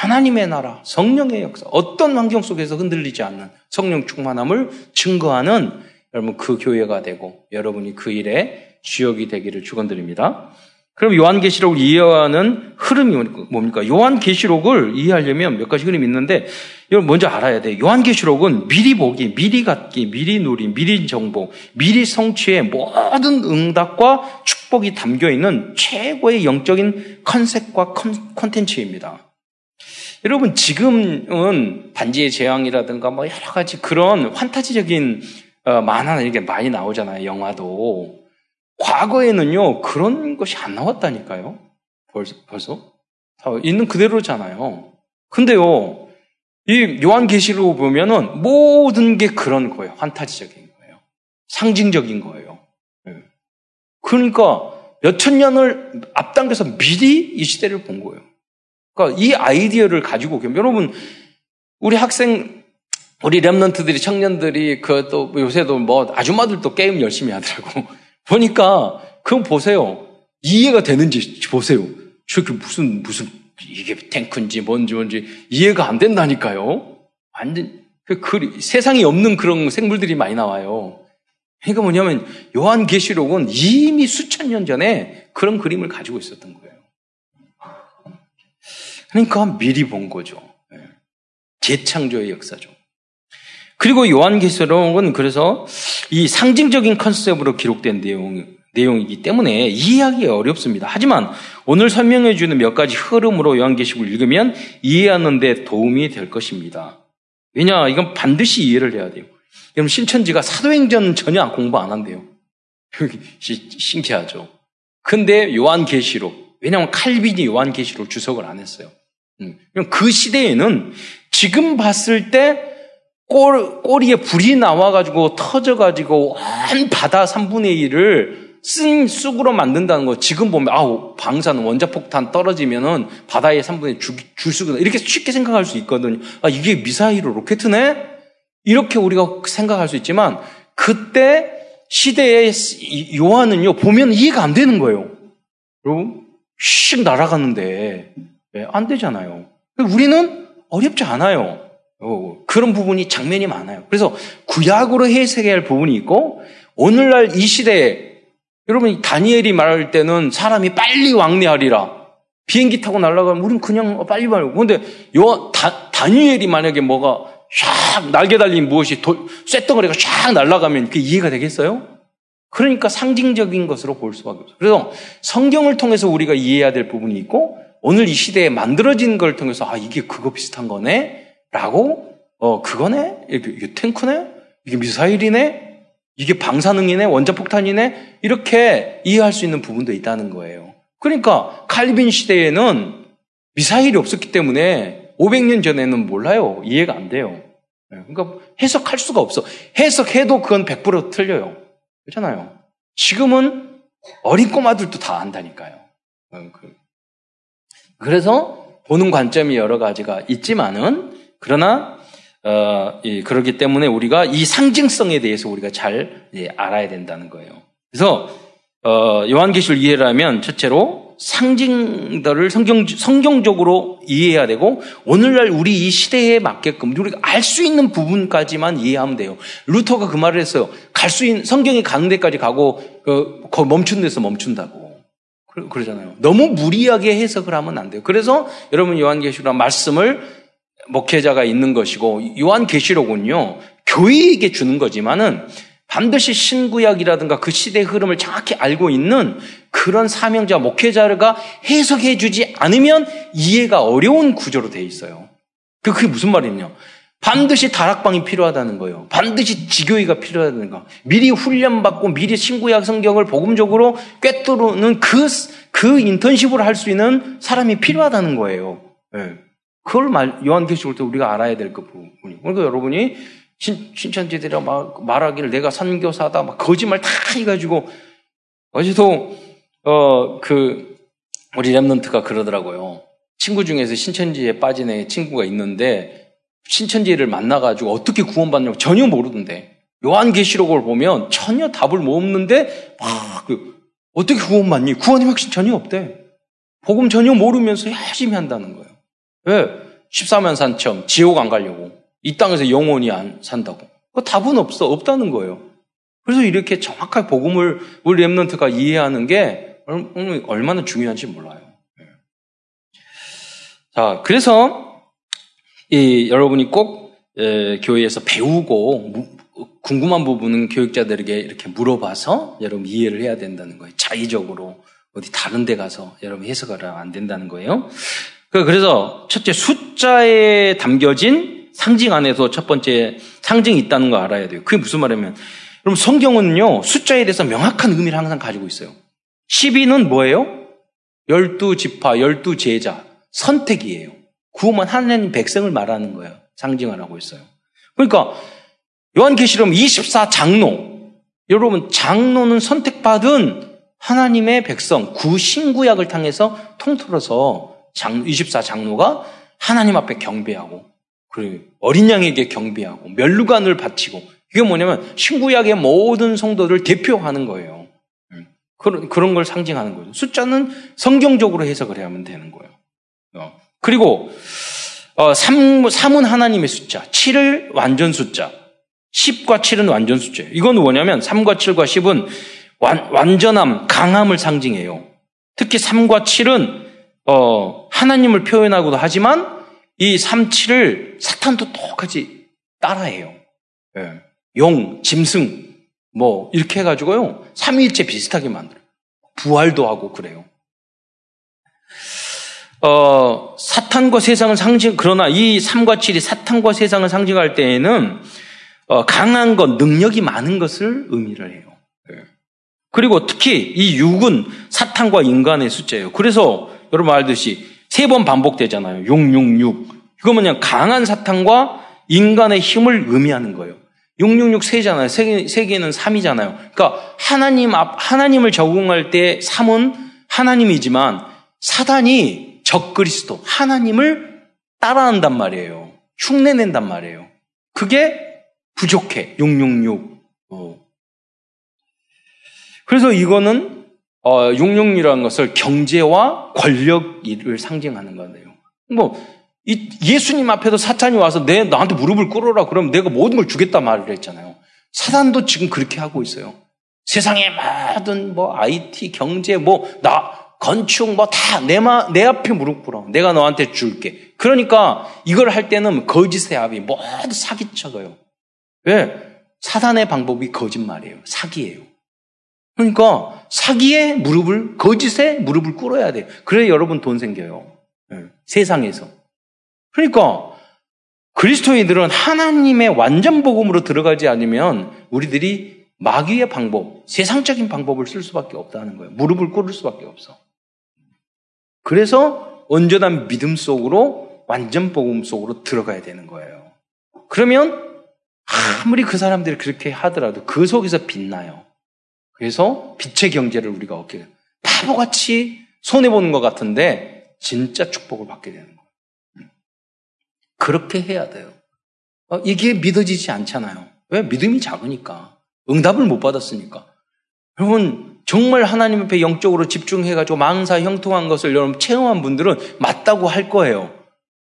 S1: 하나님의 나라, 성령의 역사, 어떤 환경 속에서 흔들리지 않는 성령 충만함을 증거하는 여러분 그 교회가 되고 여러분이 그 일에 주역이 되기를 축원드립니다. 그럼 요한계시록을 이해하는 흐름이 뭡니까? 요한계시록을 이해하려면 몇 가지 흐름이 있는데, 여러분 먼저 알아야 돼요. 요한계시록은 미리 보기, 미리 갖기, 미리 누리, 미리 정보, 미리 성취의 모든 응답과 축복이 담겨 있는 최고의 영적인 컨셉과 컨텐츠입니다. 여러분, 지금은 반지의 제왕이라든가 뭐 여러 가지 그런 환타지적인 어, 만화나 이게 많이 나오잖아요, 영화도. 과거에는요, 그런 것이 안 나왔다니까요. 벌써, 벌써. 있는 그대로잖아요. 근데요, 이 요한계시록 보면은 모든 게 그런 거예요. 환타지적인 거예요. 상징적인 거예요. 예. 그러니까 몇천 년을 앞당겨서 미리 이 시대를 본 거예요. 그러니까 이 아이디어를 가지고 여러분 우리 학생 우리 랩런트들이 청년들이 그 또 요새도 뭐 아줌마들도 게임 열심히 하더라고. 보니까 그건 보세요. 이해가 되는지 보세요. 저게 무슨, 무슨, 이게 탱크인지 뭔지 뭔지 이해가 안 된다니까요. 완전, 그, 그, 세상에 없는 그런 생물들이 많이 나와요. 그러니까 뭐냐면, 요한계시록은 이미 수천 년 전에 그런 그림을 가지고 있었던 거예요. 그러니까 미리 본 거죠. 예. 재창조의 역사죠. 그리고 요한계시록은 그래서 이 상징적인 컨셉으로 기록된 내용, 내용이기 때문에 이해하기 어렵습니다. 하지만 오늘 설명해 주는 몇 가지 흐름으로 요한계시록을 읽으면 이해하는 데 도움이 될 것입니다. 왜냐, 이건 반드시 이해를 해야 돼요. 여러분, 신천지가 사도행전 전혀 공부 안 한대요. 신기하죠. 근데 요한계시록, 왜냐하면 칼빈이 요한계시록 주석을 안 했어요. 음, 그 시대에는 지금 봤을 때 꼬, 꼬리에 불이 나와가지고 터져가지고 온 바다 3분의 1을 쓴 쑥으로 만든다는 거 지금 보면 아우 방사능 원자폭탄 떨어지면은 바다의 3분의 1줄, 줄 수가 이렇게 쉽게 생각할 수 있거든요. 아 이게 미사일로 로켓이네? 이렇게 우리가 생각할 수 있지만 그때 시대의 요한은요 보면 이해가 안 되는 거예요. 여러분 씩 날아가는데 네, 안 되잖아요. 우리는 어렵지 않아요. 어, 그런 부분이 장면이 많아요. 그래서 구약으로 해석해야 할 부분이 있고 오늘날 이 시대에 여러분 다니엘이 말할 때는 사람이 빨리 왕래하리라. 비행기 타고 날아가면 우리는 그냥 빨리 말고. 근데 요 다, 다니엘이 만약에 뭐가 샥 날개 달린 무엇이 돌, 쇳덩어리가 샥 날아가면 그 이해가 되겠어요? 그러니까 상징적인 것으로 볼 수밖에 없어요. 그래서 성경을 통해서 우리가 이해해야 될 부분이 있고 오늘 이 시대에 만들어진 걸 통해서 아 이게 그거 비슷한 거네 라고, 어, 그거네? 이게, 이게 탱크네? 이게 미사일이네? 이게 방사능이네? 원자폭탄이네? 이렇게 이해할 수 있는 부분도 있다는 거예요. 그러니까 칼빈 시대에는 미사일이 없었기 때문에 500년 전에는 몰라요. 이해가 안 돼요. 네, 그러니까 해석할 수가 없어. 해석해도 그건 100% 틀려요. 그렇잖아요. 지금은 어린 꼬마들도 다 안다니까요. 어, 그. 그래서 보는 관점이 여러 가지가 있지만은 그러나 어, 예, 그렇기 때문에 우리가 이 상징성에 대해서 우리가 잘 예, 알아야 된다는 거예요. 그래서 어, 요한계시를 이해하면 첫째로 상징들을 성경, 성경적으로 이해해야 되고 오늘날 우리 이 시대에 맞게끔 우리가 알 수 있는 부분까지만 이해하면 돼요. 루터가 그 말을 했어요. 갈 수 있는 성경이 가는 데까지 가고 그, 멈춘 데서 멈춘다고. 그러 잖아요. 너무 무리하게 해석을 하면 안 돼요. 그래서 여러분 요한계시록 말씀을 목회자가 있는 것이고 요한계시록은요 교회에게 주는 거지만은 반드시 신구약이라든가 그 시대의 흐름을 정확히 알고 있는 그런 사명자 목회자가 해석해 주지 않으면 이해가 어려운 구조로 되어 있어요. 그, 그게 무슨 말이냐? 반드시 다락방이 필요하다는 거예요. 반드시 지교회가 필요하다는 거. 미리 훈련받고 미리 신구약 성경을 복음적으로 꿰뚫는 그, 그 인턴십을 할 수 있는 사람이 필요하다는 거예요. 네. 그걸 말, 요한계시록 때 우리가 알아야 될그 부분이. 그러니까 여러분이 신, 신천지들이 막 말하기를 내가 선교사다, 막 거짓말 다 해가지고, 어제도, 어, 그, 우리 랩런트가 그러더라고요. 친구 중에서 신천지에 빠진 애 친구가 있는데, 신천지를 만나가지고 어떻게 구원받냐고 전혀 모르던데. 요한계시록을 보면 전혀 답을 못 없는데, 막, 그, 어떻게 구원받니? 구원이 확신 전혀 없대. 복음 전혀 모르면서 열심히 한다는 거예요. 왜? 14만 산처럼 지옥 안 가려고. 이 땅에서 영원히 안 산다고. 그 답은 없어. 없다는 거예요. 그래서 이렇게 정확하게 복음을 우리 랩런트가 이해하는 게 얼마나 중요한지 몰라요. 네. 자, 그래서 이, 여러분이 꼭 에, 교회에서 배우고 무, 궁금한 부분은 교육자들에게 이렇게 물어봐서 여러분 이해를 해야 된다는 거예요. 자의적으로 어디 다른 데 가서 여러분 해석을 안 된다는 거예요. 그, 그래서 첫째 숫자에 담겨진 상징 안에서 첫 번째 상징이 있다는 거 알아야 돼요. 그게 무슨 말이냐면 여러분 성경은요 숫자에 대해서 명확한 의미를 항상 가지고 있어요. 12는 뭐예요? 열두 지파, 열두 제자 선택이에요. 구원만 하나님 백성을 말하는 거예요. 상징을 하고 있어요. 그러니까 요한계시록 24 장로 여러분 장로는 선택받은 하나님의 백성 구신구약을 통해서 통틀어서 장, 24 장로가 하나님 앞에 경배하고, 그리고 어린 양에게 경배하고, 멸루관을 바치고, 이게 뭐냐면 신구약의 모든 성도를 대표하는 거예요. 음. 그런, 그런 걸 상징하는 거죠. 숫자는 성경적으로 해석을 해야만 되는 거예요. 어. 그리고, 어, 3, 3은 하나님의 숫자, 7을 완전 숫자, 10과 7은 완전 숫자예요. 이건 뭐냐면 3과 7과 10은 완, 완전함, 강함을 상징해요. 특히 3과 7은 어, 하나님을 표현하고도 하지만 이 3, 7을 사탄도 똑같이 따라해요. 예. 용, 짐승, 뭐 이렇게 해가지고요. 삼위일체 비슷하게 만들어요. 부활도 하고 그래요. 어, 사탄과 세상을 상징, 그러나 이 3과 7이 사탄과 세상을 상징할 때에는 어, 강한 것, 능력이 많은 것을 의미를 해요. 예. 그리고 특히 이 6은 사탄과 인간의 숫자예요. 그래서 여러분 알듯이 세 번 반복되잖아요. 666. 이거 뭐냐, 강한 사탄과 인간의 힘을 의미하는 거예요. 666 세잖아요. 세, 세 개는 3이잖아요. 그러니까 하나님 앞, 하나님을 적응할 때 3은 하나님이지만 사단이 적그리스도, 하나님을 따라한단 말이에요. 흉내낸단 말이에요. 그게 부족해. 666. 어. 그래서 이거는 어, 666이라는 것을 경제와 권력을 상징하는 거예요. 뭐 이, 예수님 앞에도 사탄이 와서 내 나한테 무릎을 꿇어라 그러면 내가 모든 걸 주겠다 말을 했잖아요. 사단도 지금 그렇게 하고 있어요. 세상의 모든 뭐 IT, 경제, 뭐 나 건축 뭐 다내내 앞에 무릎 꿇어. 내가 너한테 줄게. 그러니까 이걸 할 때는 거짓의 합이 모두 사기쳐요. 왜? 사단의 방법이 거짓말이에요. 사기예요. 그러니까 사기에 무릎을 거짓에 무릎을 꿇어야 돼요. 그래야 여러분 돈 생겨요. 네. 세상에서. 그러니까 그리스도인들은 하나님의 완전 복음으로 들어가지 않으면 우리들이 마귀의 방법, 세상적인 방법을 쓸 수밖에 없다는 거예요. 무릎을 꿇을 수밖에 없어. 그래서 온전한 믿음 속으로 완전 복음 속으로 들어가야 되는 거예요. 그러면 아무리 그 사람들이 그렇게 하더라도 그 속에서 빛나요. 그래서 빛의 경제를 우리가 얻게 돼요. 바보같이 손해보는 것 같은데 진짜 축복을 받게 되는 거예요. 음. 그렇게 해야 돼요. 어, 이게 믿어지지 않잖아요. 왜? 믿음이 작으니까. 응답을 못 받았으니까. 여러분, 정말 하나님 앞에 영적으로 집중해가지고 망사 형통한 것을 여러분 체험한 분들은 맞다고 할 거예요.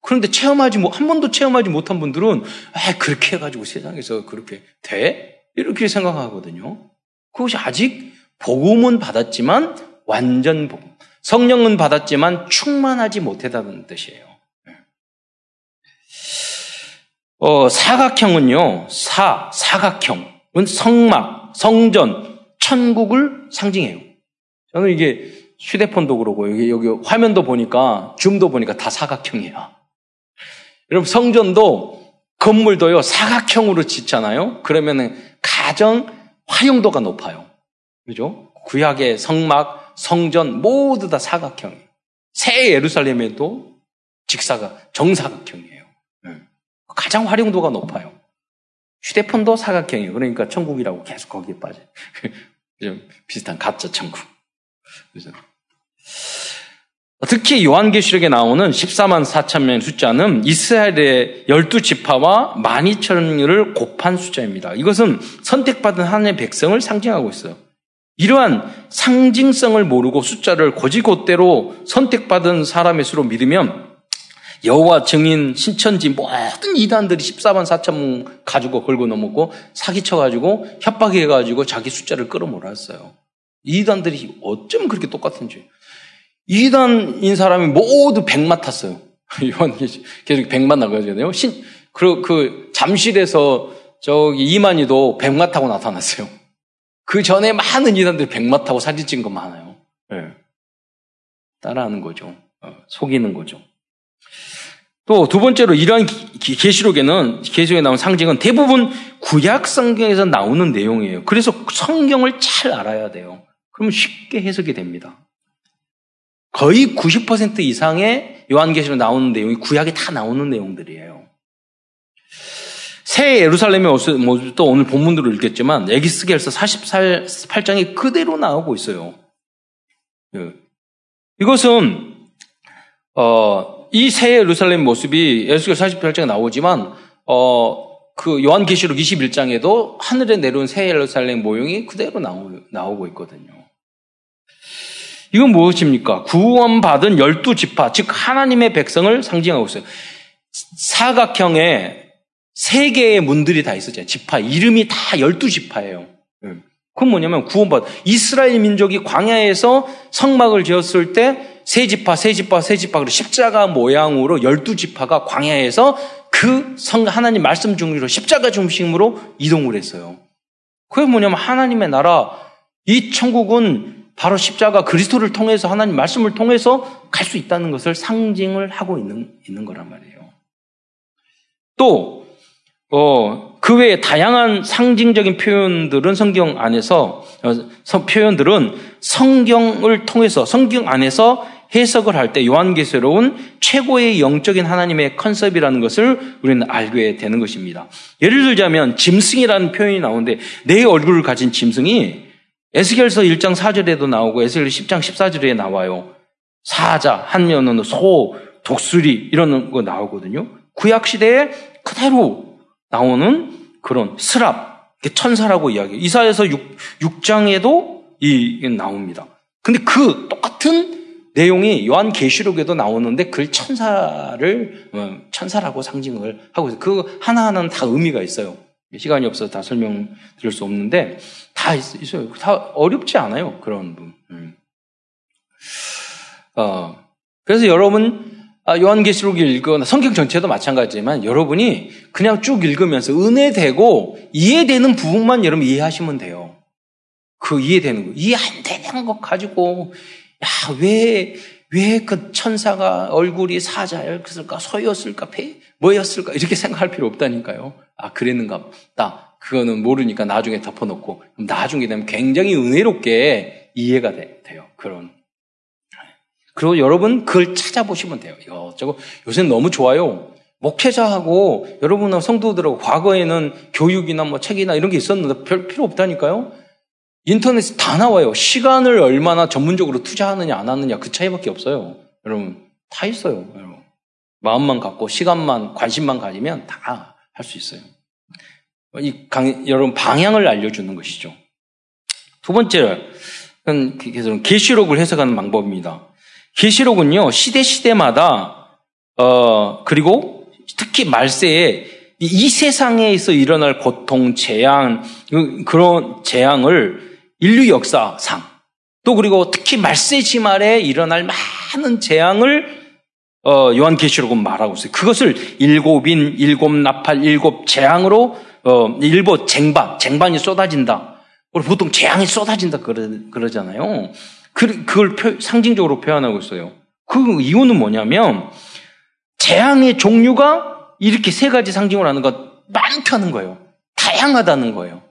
S1: 그런데 체험하지 못, 한 번도 체험하지 못한 분들은, 아, 그렇게 해가지고 세상에서 그렇게 돼? 이렇게 생각하거든요. 그것이 아직 복음은 받았지만 완전 복음. 성령은 받았지만 충만하지 못했다는 뜻이에요. 어, 사각형은요, 사, 사각형은 성막, 성전, 천국을 상징해요. 저는 이게 휴대폰도 그러고, 여기, 여기 화면도 보니까, 줌도 보니까 다 사각형이야. 여러분 성전도 건물도요 사각형으로 짓잖아요. 그러면은 가장 활용도가 높아요. 그죠? 구약의 성막, 성전 모두 다 사각형. 새 예루살렘에도 직사각, 정사각형이에요. 네. 가장 활용도가 높아요. 휴대폰도 사각형이에요. 그러니까 천국이라고 계속 거기에 빠져. 좀 비슷한 가짜 천국. 그죠? 특히 요한계시록에 나오는 14만 4천 명의 숫자는 이스라엘의 12지파와 12,000을 곱한 숫자입니다. 이것은 선택받은 하나님의 백성을 상징하고 있어요. 이러한 상징성을 모르고 숫자를 고지곧대로 선택받은 사람의 수로 믿으면 여호와 증인 신천지 모든 이단들이 14만 4천 명 가지고 걸고 넘었고 사기쳐 가지고 협박해 가지고 자기 숫자를 끌어몰았어요. 이단들이 어쩜 그렇게 똑같은지. 이단인 사람이 모두 백마 탔어요. 요한 계속 백마 나가잖아요. 신, 그, 그, 잠실에서 저기 이만희도 백마 타고 나타났어요. 그 전에 많은 이단들이 백마 타고 사진 찍은 거 많아요. 네. 따라하는 거죠. 어, 속이는 거죠. 또 두 번째로 이러한 계시록에는 계시록에 나온 상징은 대부분 구약 성경에서 나오는 내용이에요. 그래서 성경을 잘 알아야 돼요. 그러면 쉽게 해석이 됩니다. 거의 90% 이상의 요한계시로 나오는 내용이 구약에 다 나오는 내용들이에요. 새 예루살렘의 모습도 오늘 본문으로 읽겠지만 에기스겔서 48장이 그대로 나오고 있어요. 예. 이것은 어, 이 새 예루살렘 모습이 에스겔 48장에 나오지만 어, 그 요한계시록 21장에도 하늘에 내려온 새 예루살렘 모형이 그대로 나오, 나오고 있거든요. 이건 무엇입니까? 구원받은 열두 지파, 즉 하나님의 백성을 상징하고 있어요. 사각형에 세 개의 문들이 다 있었죠. 지파 이름이 다 열두 지파예요. 예. 그건 뭐냐면 구원받 이스라엘 민족이 광야에서 성막을 지었을 때 세 지파, 세 지파, 세 지파 그리고 십자가 모양으로 열두 지파가 광야에서 그 성 하나님 말씀 중으로 십자가 중심으로 이동을 했어요. 그게 뭐냐면 하나님의 나라 이 천국은 바로 십자가 그리스도를 통해서 하나님 말씀을 통해서 갈 수 있다는 것을 상징을 하고 있는 있는 거란 말이에요. 또 어, 그 외에 다양한 상징적인 표현들은 성경 안에서 어, 표현들은 성경을 통해서 성경 안에서 해석을 할 때 요한계시록은 최고의 영적인 하나님의 컨셉이라는 것을 우리는 알게 되는 것입니다. 예를 들자면 짐승이라는 표현이 나오는데 내 얼굴을 가진 짐승이 에스겔서 1장 4절에도 나오고 에스겔 10장 14절에 나와요. 사자, 한면은 소, 독수리 이런 거 나오거든요. 구약 시대에 그대로 나오는 그런 스랍, 천사라고 이야기해요. 이사에서 6, 6장에도 이 나옵니다. 근데 그 똑같은 내용이 요한 계시록에도 나오는데 그 천사를 어, 천사라고 상징을 하고 있어요. 그 하나하나는 다 의미가 있어요. 시간이 없어서 다 설명 드릴 수 없는데 다 있 어요. 다 어렵지 않아요. 그런 분. 음. 어, 그래서 여러분 아, 요한계시록을 읽거나 성경 전체도 마찬가지지만 여러분이 그냥 쭉 읽으면서 은혜되고 이해되는 부분만 여러분 이해하시면 돼요. 그 이해되는 거. 이해 안 되는 것 가지고, 야, 왜, 왜 그 천사가 얼굴이 사자였을까, 소였을까, 배, 뭐였을까, 이렇게 생각할 필요 없다니까요. 아, 그랬는가 보다. 그거는 모르니까 나중에 덮어놓고, 나중에 되면 굉장히 은혜롭게 이해가 돼, 돼요. 그런. 그리고 여러분 그걸 찾아보시면 돼요. 이것저것. 요새는 너무 좋아요. 목회자하고 여러분하고 성도들하고 과거에는 교육이나 뭐 책이나 이런 게 있었는데 별 필요 없다니까요. 인터넷에 다 나와요. 시간을 얼마나 전문적으로 투자하느냐 안 하느냐 그 차이밖에 없어요. 여러분 다 있어요. 여러분. 마음만 갖고 시간만 관심만 가지면 다 할 수 있어요. 이 강, 여러분 방향을 알려주는 것이죠. 두 번째는 계시록을 해석하는 방법입니다. 계시록은요 시대 시대마다 어 그리고 특히 말세에 이 세상에서 일어날 고통, 재앙 그런 재앙을 인류 역사상 또 그리고 특히 말세 지말에 일어날 많은 재앙을 어, 요한계시록은 말하고 있어요. 그것을 일곱인, 일곱 나팔, 일곱 재앙으로 어, 일곱 쟁반, 쟁반이 쏟아진다. 보통 재앙이 쏟아진다 그러, 그러잖아요. 그, 그걸 표, 상징적으로 표현하고 있어요. 그 이유는 뭐냐면 재앙의 종류가 이렇게 세 가지 상징을 하는 것 많다는 거예요. 다양하다는 거예요.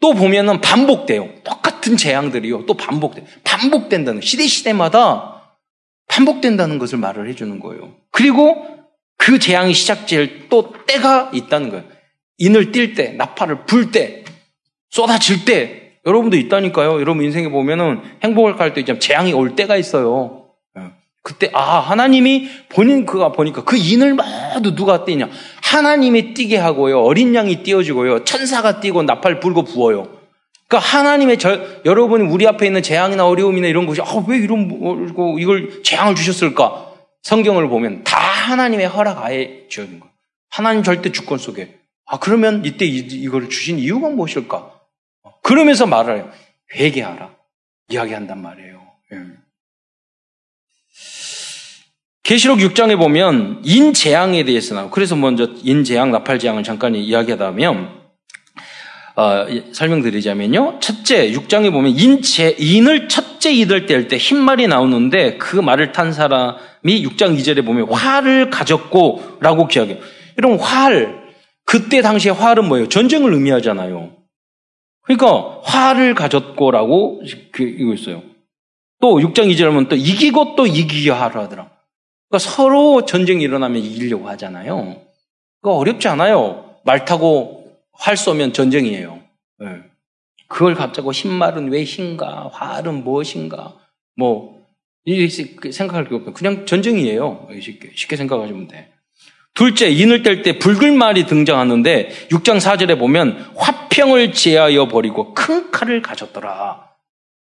S1: 또 보면은 반복돼요. 똑 같은 재앙들이요. 또 반복돼. 반복된다는 시대 시대마다 반복된다는 것을 말을 해주는 거예요. 그리고 그 재앙이 시작될 또 때가 있다는 거예요. 인을 띨 때, 나팔을 불 때, 쏟아질 때, 여러분도 있다니까요. 여러분 인생에 보면은 행복을 갈때 있잖아요. 재앙이 올 때가 있어요. 예. 그때 아 하나님이 본인 그가 보니까 그 인을 모두 누가 띄냐 하나님이 뛰게 하고요 어린 양이 띄어지고요 천사가 뛰고 나팔 불고 부어요 그러니까 하나님의 저, 여러분이 우리 앞에 있는 재앙이나 어려움이나 이런 것이 아, 왜 이런 뭐, 이걸 재앙을 주셨을까 성경을 보면 다 하나님의 허락 아에 주어진 거예요 하나님 절대 주권 속에 아 그러면 이때 이, 이걸 주신 이유가 무엇일까 그러면서 말을 해요. 회개하라. 이야기한단 말이에요. 예. 계시록 6장에 보면 인재앙에 대해서 나오고 그래서 먼저 인재앙, 나팔재앙을 잠깐 이야기하다면 어, 설명드리자면요. 첫째, 6장에 보면 인체, 인을 첫째 이들 뗄때 흰말이 나오는데 그 말을 탄 사람이 6장 2절에 보면 활을 가졌고 라고 기억해요. 이런 활, 그때 당시에 활은 뭐예요? 전쟁을 의미하잖아요. 그러니까 화를 가졌고라고 이거 있어요. 또 6장 2절 하면 또 이기고 또 이기려 하라 하더라. 그러니까 서로 전쟁이 일어나면 이기려고 하잖아요. 그거 어렵지 않아요. 말 타고 활 쏘면 전쟁이에요. 네. 그걸 갑자기 흰말은 왜 흰가? 활은 무엇인가? 뭐, 이렇게 생각할 게 없고 그냥 전쟁이에요. 쉽게, 쉽게 생각하시면 돼. 둘째, 인을 뗄때 붉은 말이 등장하는데 6장 4절에 보면 화평을 제하여 버리고 큰 칼을 가졌더라.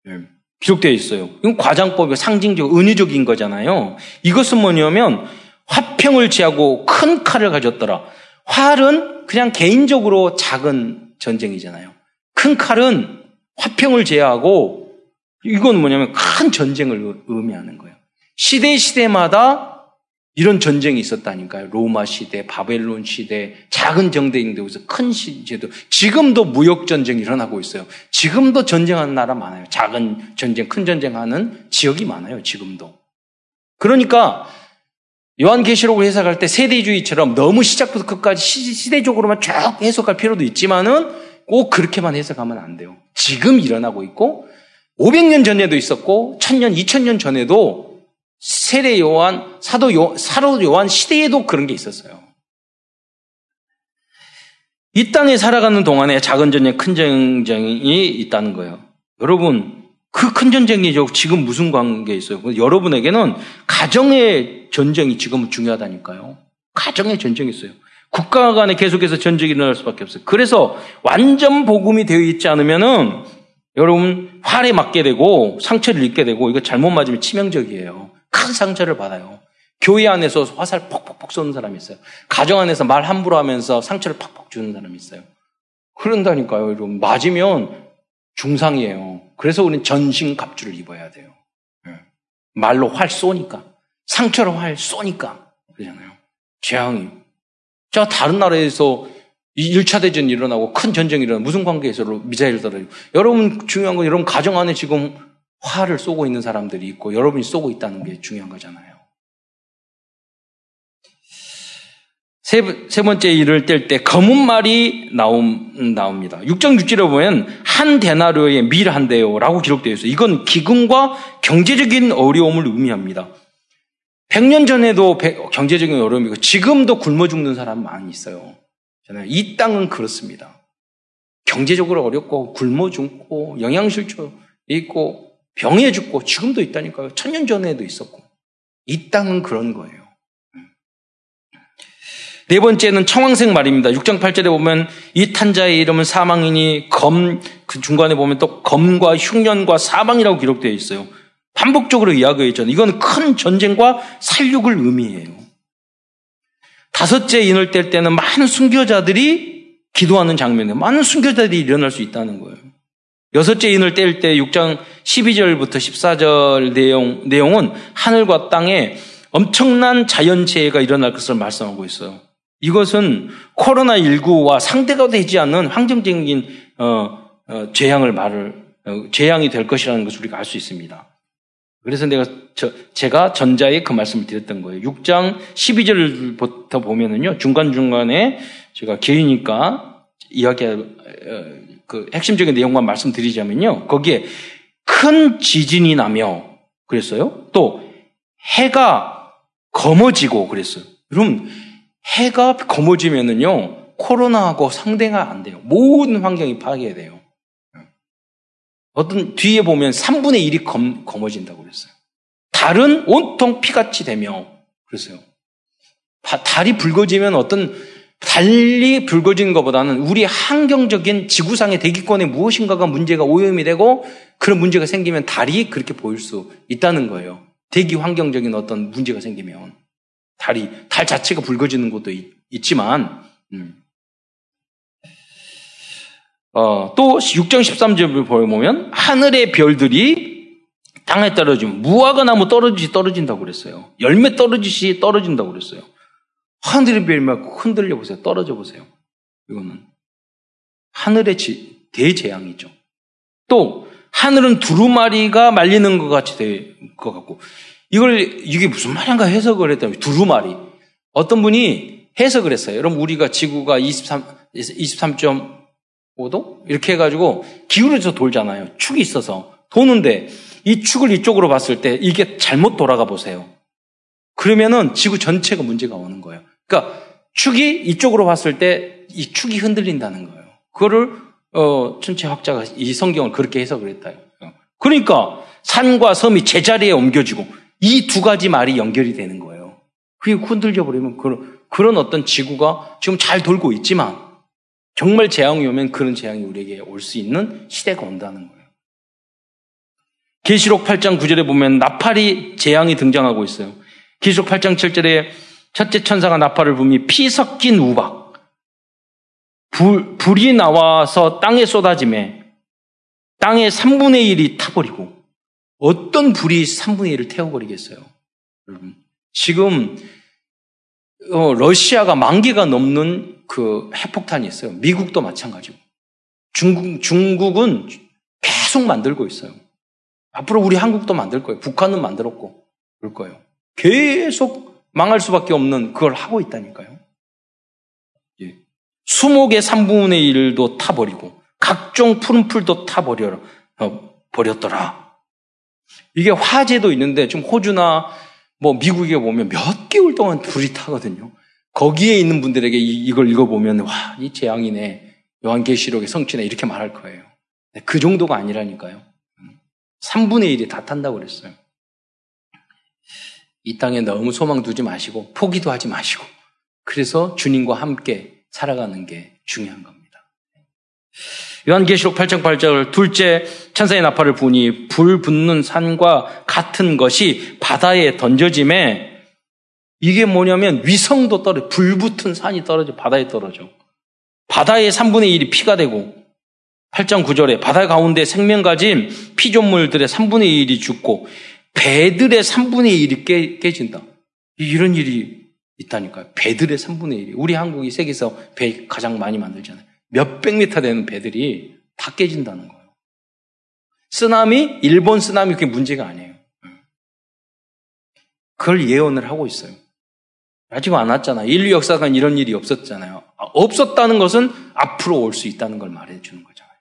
S1: 예. 기록되어 있어요. 이건 과장법이 상징적, 은유적인 거잖아요. 이것은 뭐냐면 화평을 취하고 큰 칼을 가졌더라. 활은 그냥 개인적으로 작은 전쟁이잖아요. 큰 칼은 화평을 제하고 이건 뭐냐면 큰 전쟁을 의미하는 거예요. 시대 시대마다 이런 전쟁이 있었다니까요. 로마 시대, 바벨론 시대, 작은 정대인데서 큰 시대도 지금도 무역 전쟁이 일어나고 있어요. 지금도 전쟁하는 나라 많아요. 작은 전쟁, 큰 전쟁하는 지역이 많아요. 지금도. 그러니까 요한계시록을 해석할 때 세대주의처럼 너무 시작부터 끝까지 시 대적으로만 쭉 해석할 필요도 있지만은 꼭 그렇게만 해석하면 안 돼요. 지금 일어나고 있고 500년 전에도 있었고 1000년, 2000년 전에도 세례 요한, 사도 요, 사도 요한 시대에도 그런 게 있었어요. 이 땅에 살아가는 동안에 작은 전쟁, 큰 전쟁이 있다는 거예요. 여러분, 그 큰 전쟁이 지금 무슨 관계에 있어요? 여러분에게는 가정의 전쟁이 지금 중요하다니까요. 가정의 전쟁이 있어요. 국가 간에 계속해서 전쟁이 일어날 수밖에 없어요. 그래서 완전 복음이 되어 있지 않으면은 여러분 활에 맞게 되고 상처를 입게 되고 이거 잘못 맞으면 치명적이에요. 큰 상처를 받아요. 교회 안에서 화살 퍽퍽퍽 쏘는 사람이 있어요. 가정 안에서 말 함부로 하면서 상처를 팍팍 주는 사람이 있어요. 그런다니까요, 여러분. 맞으면 중상이에요. 그래서 우리는 전신 갑주를 입어야 돼요. 예. 말로 활 쏘니까. 상처로 활 쏘니까. 그러잖아요. 재앙이. 자, 다른 나라에서 1차 대전이 일어나고 큰 전쟁이 일어나고 무슨 관계에서 미사일 떨어지고. 여러분 중요한 건 여러분 가정 안에 지금 화를 쏘고 있는 사람들이 있고 여러분이 쏘고 있다는 게 중요한 거잖아요. 세, 세 번째 일을 뗄 때 검은 말이 나옵니다. 6장 6절에 보면 한 데나리오에 밀한 대요라고 기록되어 있어요. 이건 기금과 경제적인 어려움을 의미합니다. 100년 전에도 경제적인 어려움이고 지금도 굶어 죽는 사람 많이 있어요. 이 땅은 그렇습니다. 경제적으로 어렵고 굶어 죽고 영양실조 있고 병에 죽고 지금도 있다니까요. 천년 전에도 있었고. 이 땅은 그런 거예요. 네 번째는 청황색 말입니다. 6장 8절에 보면 이 탄자의 이름은 사망이니 검, 그 중간에 보면 또 검과 흉년과 사망이라고 기록되어 있어요. 반복적으로 이야기해 있잖아요. 이건 큰 전쟁과 살육을 의미해요. 다섯째 인을 뗄 때는 많은 순교자들이 기도하는 장면에 많은 순교자들이 일어날 수 있다는 거예요. 여섯째 인을 뗄 때 6장 12절부터 14절 내용, 내용은 하늘과 땅에 엄청난 자연재해가 일어날 것을 말씀하고 있어요. 이것은 코로나19와 상대가 되지 않는 환경적인 어, 어, 재앙을 말을 어, 재앙이 될 것이라는 것을 우리가 알 수 있습니다. 그래서 내가 저, 제가 전자에 그 말씀을 드렸던 거예요. 6장 12절부터 보면은요 중간 중간에 제가 기니까 이야기 어, 그 핵심적인 내용만 말씀드리자면요 거기에 큰 지진이 나며 그랬어요. 또 해가 검어지고 그랬어요. 여러분 해가 검어지면은요, 코로나하고 상대가 안 돼요. 모든 환경이 파괴돼요. 어떤 뒤에 보면 3분의 1이 검, 검어진다고 그랬어요. 달은 온통 피같이 되며 그랬어요. 달이 붉어지면 어떤 달리 붉어지는 것보다는 우리 환경적인 지구상의 대기권에 무엇인가가 문제가 오염이 되고 그런 문제가 생기면 달이 그렇게 보일 수 있다는 거예요. 대기 환경적인 어떤 문제가 생기면. 달이, 달 자체가 붉어지는 것도 있, 지만 음. 어, 또 6장 13절을 보면 하늘의 별들이 땅에 떨어지면 무화과 나무 떨어지지 떨어진다고 그랬어요. 열매 떨어지시 떨어진다고 그랬어요. 하늘의 별만 흔들려 보세요. 떨어져 보세요. 이거는 하늘의 지, 대재앙이죠. 또 하늘은 두루마리가 말리는 것 같이 될 것 같고 이걸 이게 무슨 말인가 해석을 했다면 두루마리. 어떤 분이 해석을 했어요. 여러분 우리가 지구가 23 23.5도 이렇게 해가지고 기울어져 돌잖아요. 축이 있어서 도는데 이 축을 이쪽으로 봤을 때 이게 잘못 돌아가 보세요. 그러면은 지구 전체가 문제가 오는 거예요. 그러니까 축이 이쪽으로 봤을 때 이 축이 흔들린다는 거예요. 그거를 어, 천체학자가 이 성경을 그렇게 해석을 했다. 그러니까 산과 섬이 제자리에 옮겨지고 이 두 가지 말이 연결이 되는 거예요. 그게 흔들려 버리면 그런, 그런 어떤 지구가 지금 잘 돌고 있지만 정말 재앙이 오면 그런 재앙이 우리에게 올 수 있는 시대가 온다는 거예요. 계시록 8장 9절에 보면 나팔이 재앙이 등장하고 있어요. 계시록 8장 7절에 첫째 천사가 나팔을 불미 피 섞인 우박. 불, 불이 나와서 땅에 쏟아짐에 땅의 3분의 1이 타버리고 어떤 불이 3분의 1을 태워버리겠어요? 여러분. 지금 어, 러시아가 만 개가 넘는 그 핵폭탄이 있어요. 미국도 마찬가지고. 중국, 중국은 계속 만들고 있어요. 앞으로 우리 한국도 만들 거예요. 북한은 만들었고, 그럴 거예요. 계속 망할 수밖에 없는 그걸 하고 있다니까요. 예. 수목의 3분의 1도 타버리고, 각종 푸른 풀도 타버려, 어, 버렸더라. 이게 화재도 있는데, 좀 호주나 뭐 미국에 보면 몇 개월 동안 불이 타거든요. 거기에 있는 분들에게 이, 걸 읽어보면, 와, 이 재앙이네. 요한계시록의 성취네. 이렇게 말할 거예요. 그 정도가 아니라니까요. 3분의 1이 다 탄다고 그랬어요. 이 땅에 너무 소망 두지 마시고 포기도 하지 마시고 그래서 주님과 함께 살아가는 게 중요한 겁니다. 요한계시록 8장 8절 둘째 천사의 나팔을 부니 불 붙는 산과 같은 것이 바다에 던져짐에 이게 뭐냐면 위성도 떨어져 불 붙은 산이 떨어져 바다에 떨어져 바다의 3분의 1이 피가 되고 8장 9절에 바다 가운데 생명 가진 피조물들의 3분의 1이 죽고 배들의 3분의 1이 깨, 깨진다. 이런 일이 있다니까요. 배들의 3분의 1이. 우리 한국이 세계에서 배 가장 많이 만들잖아요. 몇백 미터 되는 배들이 다 깨진다는 거예요. 쓰나미, 일본 쓰나미 그게 문제가 아니에요. 그걸 예언을 하고 있어요. 아직 안 왔잖아요. 인류 역사관 이런 일이 없었잖아요. 없었다는 것은 앞으로 올 수 있다는 걸 말해주는 거잖아요.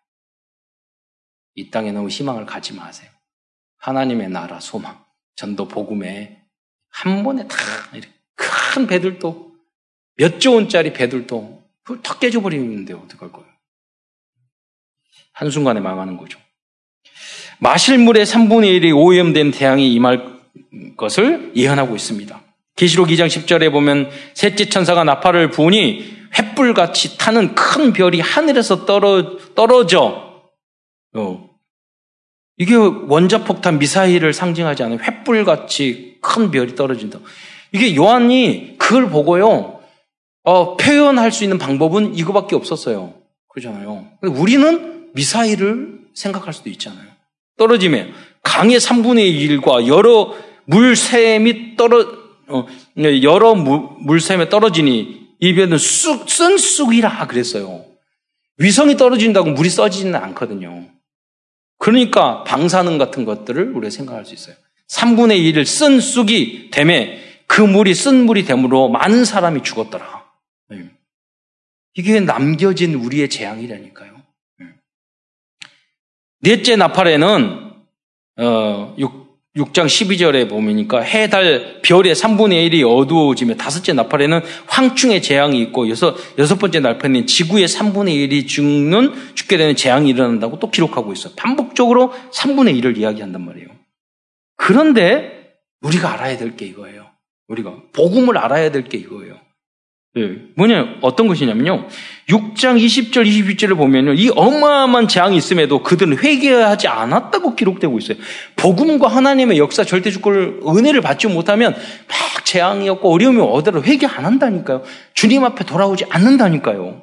S1: 이 땅에 너무 희망을 갖지 마세요. 하나님의 나라 소망, 전도 복음에 한 번에 다 큰 배들도 몇 조 원짜리 배들도 다 깨져버리는데 어떡할 거예요? 한순간에 망하는 거죠. 마실 물의 3분의 1이 오염된 태양이 임할 것을 예언하고 있습니다. 계시록 2장 10절에 보면 셋째 천사가 나팔을 부으니 횃불같이 타는 큰 별이 하늘에서 떨어, 떨어져 어. 이게 원자폭탄 미사일을 상징하지 않은 횃불같이 큰 별이 떨어진다. 이게 요한이 그걸 보고요, 어, 표현할 수 있는 방법은 이거밖에 없었어요. 그러잖아요. 우리는 미사일을 생각할 수도 있잖아요. 떨어지면 강의 3분의 1과 여러 물샘이 떨어, 어, 여러 물샘에 떨어지니 이 별은 쑥, 쓴 쑥이라 그랬어요. 위성이 떨어진다고 물이 써지지는 않거든요. 그러니까 방사능 같은 것들을 우리가 생각할 수 있어요. 3분의 1을 쓴 쑥이 됨에 그 물이 쓴 물이 됨으로 많은 사람이 죽었더라. 네. 이게 남겨진 우리의 재앙이라니까요. 네. 넷째 나팔에는 어, 6 장 12절에 보니까 해, 달, 별의 3분의 1이 어두워지며 다섯째 나팔에는 황충의 재앙이 있고 여섯, 여섯 번째 나팔에는 지구의 3분의 1이 죽는, 죽게 되는 재앙이 일어난다고 또 기록하고 있어요. 반복적으로 3분의 1을 이야기한단 말이에요. 그런데 우리가 알아야 될 게 이거예요. 우리가 복음을 알아야 될 게 이거예요. 네. 뭐냐, 어떤 것이냐면요. 6장 20절, 21절을 보면요. 이 어마어마한 재앙이 있음에도 그들은 회개하지 않았다고 기록되고 있어요. 복음과 하나님의 역사 절대 주권을, 은혜를 받지 못하면 막 재앙이었고 어려움이 오더라도 회개 안 한다니까요. 주님 앞에 돌아오지 않는다니까요.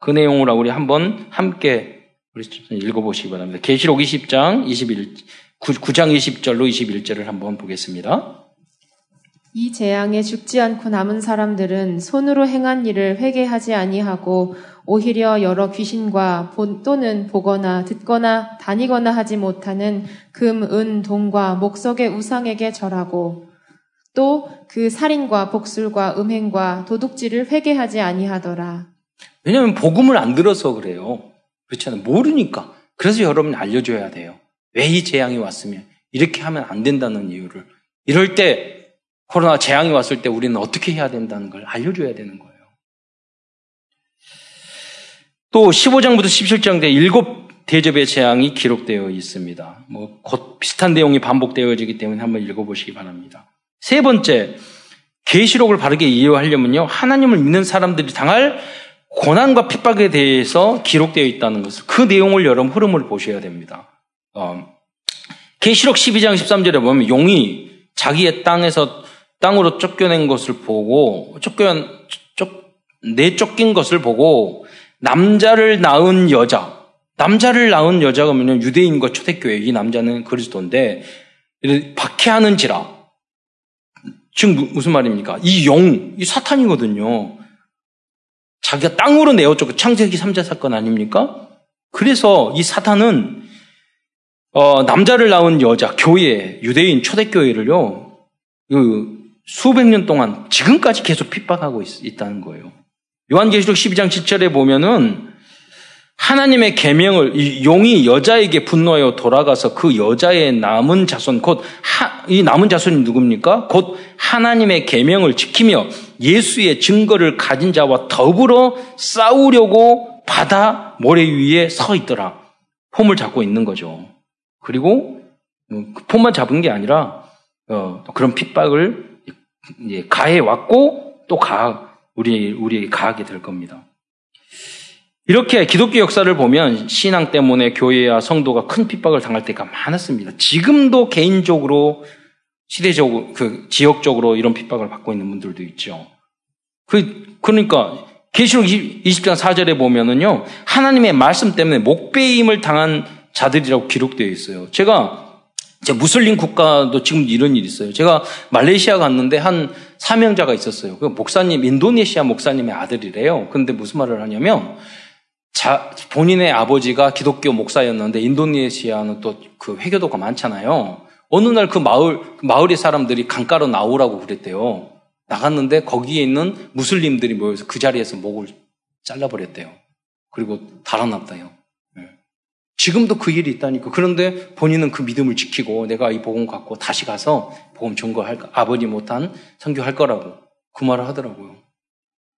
S1: 그 내용을 우리 한번 함께 우리 읽어보시기 바랍니다. 계시록 20장 21, 9장 20절로 21절을 한번 보겠습니다.
S2: 이 재앙에 죽지 않고 남은 사람들은 손으로 행한 일을 회개하지 아니하고 오히려 여러 귀신과 또는 보거나 듣거나 다니거나 하지 못하는 금, 은, 동과 목석의 우상에게 절하고 또 그 살인과 복술과 음행과 도둑질을 회개하지 아니하더라.
S1: 왜냐하면 복음을 안 들어서 그래요. 그렇잖아요. 모르니까. 그래서 여러분 알려줘야 돼요. 왜 이 재앙이 왔으면 이렇게 하면 안 된다는 이유를. 이럴 때 코로나 재앙이 왔을 때 우리는 어떻게 해야 된다는 걸 알려줘야 되는 거예요. 또 15장부터 17장 대 일곱 대접의 재앙이 기록되어 있습니다. 뭐 곧 비슷한 내용이 반복되어지기 때문에 한번 읽어보시기 바랍니다. 세 번째, 계시록을 바르게 이해하려면요 하나님을 믿는 사람들이 당할 고난과 핍박에 대해서 기록되어 있다는 것을 그 내용을 여러분 흐름을 보셔야 됩니다. 어, 계시록 12장 13절에 보면 용이 자기의 땅에서 땅으로 쫓겨낸 것을 보고 쫓겨 쫓, 내쫓긴 것을 보고 남자를 낳은 여자 남자를 낳은 여자가 뭐냐면 유대인과 초대교회 이 남자는 그리스도인데 박해하는지라 지금 무슨 말입니까? 이 용, 이 사탄이거든요. 자기가 땅으로 내어쫓고 창세기 3자 사건 아닙니까? 그래서 이 사탄은 어, 남자를 낳은 여자, 교회, 유대인 초대교회를요, 그 수백 년 동안 지금까지 계속 핍박하고 있, 다는 거예요. 요한계시록 12장 7절에 보면은 하나님의 계명을 용이 여자에게 분노하여 돌아가서 그 여자의 남은 자손 곧 이 남은 자손이 누굽니까? 곧 하나님의 계명을 지키며 예수의 증거를 가진 자와 더불어 싸우려고 바다 모래 위에 서 있더라. 폼을 잡고 있는 거죠. 그리고 음, 그 폼만 잡은 게 아니라 어, 그런 핍박을 가해 왔고 또 가, 우리 우리 가하게 될 겁니다. 이렇게 기독교 역사를 보면 신앙 때문에 교회와 성도가 큰 핍박을 당할 때가 많았습니다. 지금도 개인적으로 시대적으로 그 지역적으로 이런 핍박을 받고 있는 분들도 있죠. 그 그러니까 계시록 20장 4절에 보면은요. 하나님의 말씀 때문에 목배임을 당한 자들이라고 기록되어 있어요. 제가 제 무슬림 국가도 지금 이런 일이 있어요. 제가 말레이시아 갔는데 한 사명자가 있었어요. 그 목사님, 인도네시아 목사님의 아들이래요. 근데 무슨 말을 하냐면 자, 본인의 아버지가 기독교 목사였는데 인도네시아는 또 그 회교도가 많잖아요. 어느 날 그 마을 그 마을의 사람들이 강가로 나오라고 그랬대요. 나갔는데 거기에 있는 무슬림들이 모여서 그 자리에서 목을 잘라버렸대요. 그리고 달아났다요. 네. 지금도 그 일이 있다니까. 그런데 본인은 그 믿음을 지키고 내가 이 복음 갖고 다시 가서 복음 전거할 아버지 못한 선교할 거라고 그 말을 하더라고요.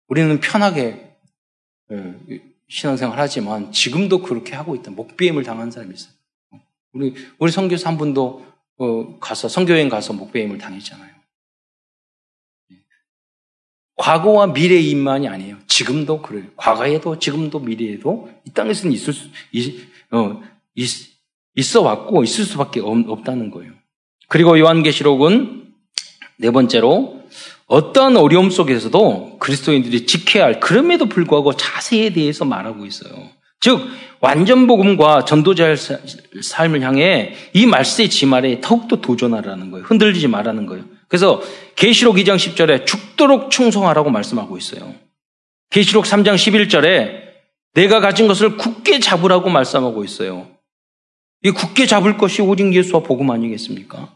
S1: 우리는 편하게 네. 신앙생활 하지만 지금도 그렇게 하고 있다. 목배임을 당한 사람이 있어요. 우리, 우리 성교사 한 분도 어, 가서, 성교여행 가서 목배임을 당했잖아요. 과거와 미래인만이 아니에요. 지금도 그래요. 과거에도 지금도 미래에도 이 땅에서는 있을 수, 있, 어, 있, 있어 왔고 있을 수밖에 없, 다는 거예요. 그리고 요한계시록은 네 번째로 어떠한 어려움 속에서도 그리스도인들이 지켜야 할 그럼에도 불구하고 자세에 대해서 말하고 있어요. 즉 완전 복음과 전도자의 삶을 향해 이 말세의 지말에 더욱더 도전하라는 거예요. 흔들리지 말라는 거예요. 그래서 계시록 2장 10절에 죽도록 충성하라고 말씀하고 있어요. 계시록 3장 11절에 내가 가진 것을 굳게 잡으라고 말씀하고 있어요. 이 굳게 잡을 것이 오직 예수와 복음 아니겠습니까?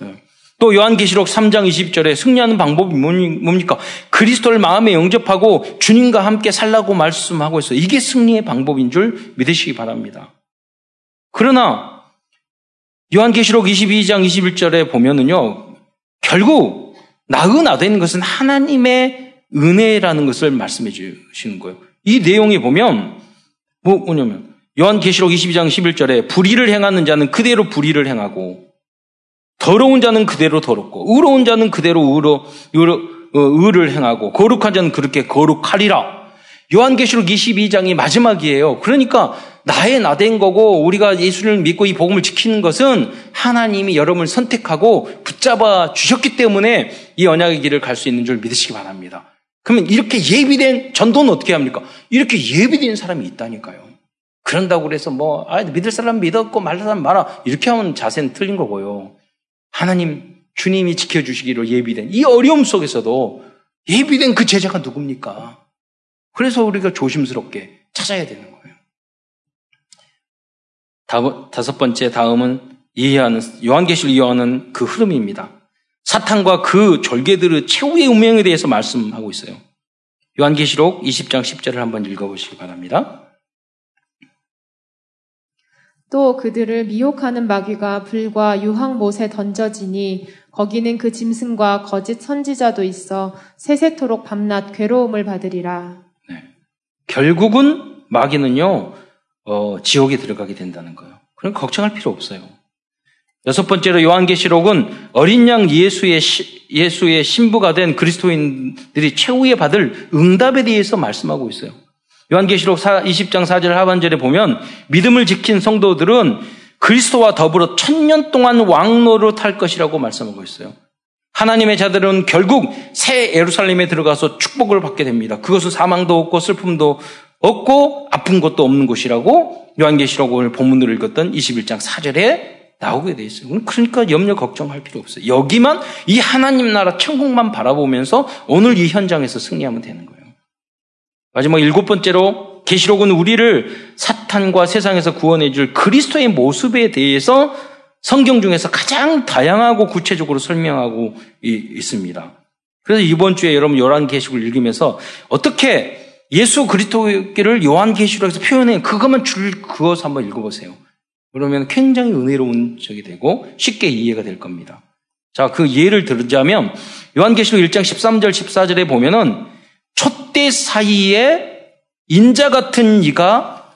S1: 네. 또 요한계시록 3장 20절에 승리하는 방법이 뭡니까? 그리스도를 마음에 영접하고 주님과 함께 살라고 말씀하고 있어요. 이게 승리의 방법인 줄 믿으시기 바랍니다. 그러나 요한계시록 22장 21절에 보면은요. 결국 나으나 되는 것은 하나님의 은혜라는 것을 말씀해 주시는 거예요. 이 내용에 보면 뭐, 뭐냐면 요한계시록 22장 11절에 불의를 행하는 자는 그대로 불의를 행하고 더러운 자는 그대로 더럽고 의로운 자는 그대로 의로, 의로 어, 의를 행하고 거룩한 자는 그렇게 거룩하리라. 요한계시록 22장이 마지막이에요. 그러니까 나의 나된 거고 우리가 예수를 믿고 이 복음을 지키는 것은 하나님이 여러분을 선택하고 붙잡아 주셨기 때문에 이 언약의 길을 갈 수 있는 줄 믿으시기 바랍니다. 그러면 이렇게 예비된 전도는 어떻게 합니까? 이렇게 예비된 사람이 있다니까요. 그런다고 그래서 뭐 아, 믿을 사람 믿었고 말할 사람 말아 이렇게 하면 자세는 틀린 거고요. 하나님, 주님이 지켜주시기로 예비된 이 어려움 속에서도 예비된 그 제자가 누굽니까? 그래서 우리가 조심스럽게 찾아야 되는 거예요. 다섯 번째 다음은 이해하는 요한계시를 이해하는 그 흐름입니다. 사탄과 그 절개들의 최후의 운명에 대해서 말씀하고 있어요. 요한계시록 20장 10절을 한번 읽어보시기 바랍니다.
S2: 또 그들을 미혹하는 마귀가 불과 유황못에 던져지니 거기는 그 짐승과 거짓 선지자도 있어 세세토록 밤낮 괴로움을 받으리라. 네.
S1: 결국은 마귀는요 어, 지옥에 들어가게 된다는 거예요. 그럼 걱정할 필요 없어요. 여섯 번째로 요한계시록은 어린 양 예수의 시, 예수의 신부가 된 그리스도인들이 최후에 받을 응답에 대해서 말씀하고 있어요. 요한계시록 20장 4절 하반절에 보면 믿음을 지킨 성도들은 그리스도와 더불어 천년 동안 왕노로 탈 것이라고 말씀하고 있어요. 하나님의 자들은 결국 새 예루살렘에 들어가서 축복을 받게 됩니다. 그것은 사망도 없고 슬픔도 없고 아픈 것도 없는 곳이라고 요한계시록 오늘 본문을 읽었던 21장 4절에 나오게 돼 있어요. 그러니까 염려 걱정할 필요 없어요. 여기만 이 하나님 나라 천국만 바라보면서 오늘 이 현장에서 승리하면 되는 거예요. 마지막 일곱 번째로 계시록은 우리를 사탄과 세상에서 구원해 줄 그리스도의 모습에 대해서 성경 중에서 가장 다양하고 구체적으로 설명하고 있습니다. 그래서 이번 주에 여러분 요한계시록을 읽으면서 어떻게 예수 그리스도를 요한 계시록에서 표현해 그것만 줄 그것을 한번 읽어보세요. 그러면 굉장히 은혜로운 적이 되고 쉽게 이해가 될 겁니다. 자, 그 예를 들자면 요한계시록 1장 13절 14절에 보면은 촛대 사이에 인자 같은 이가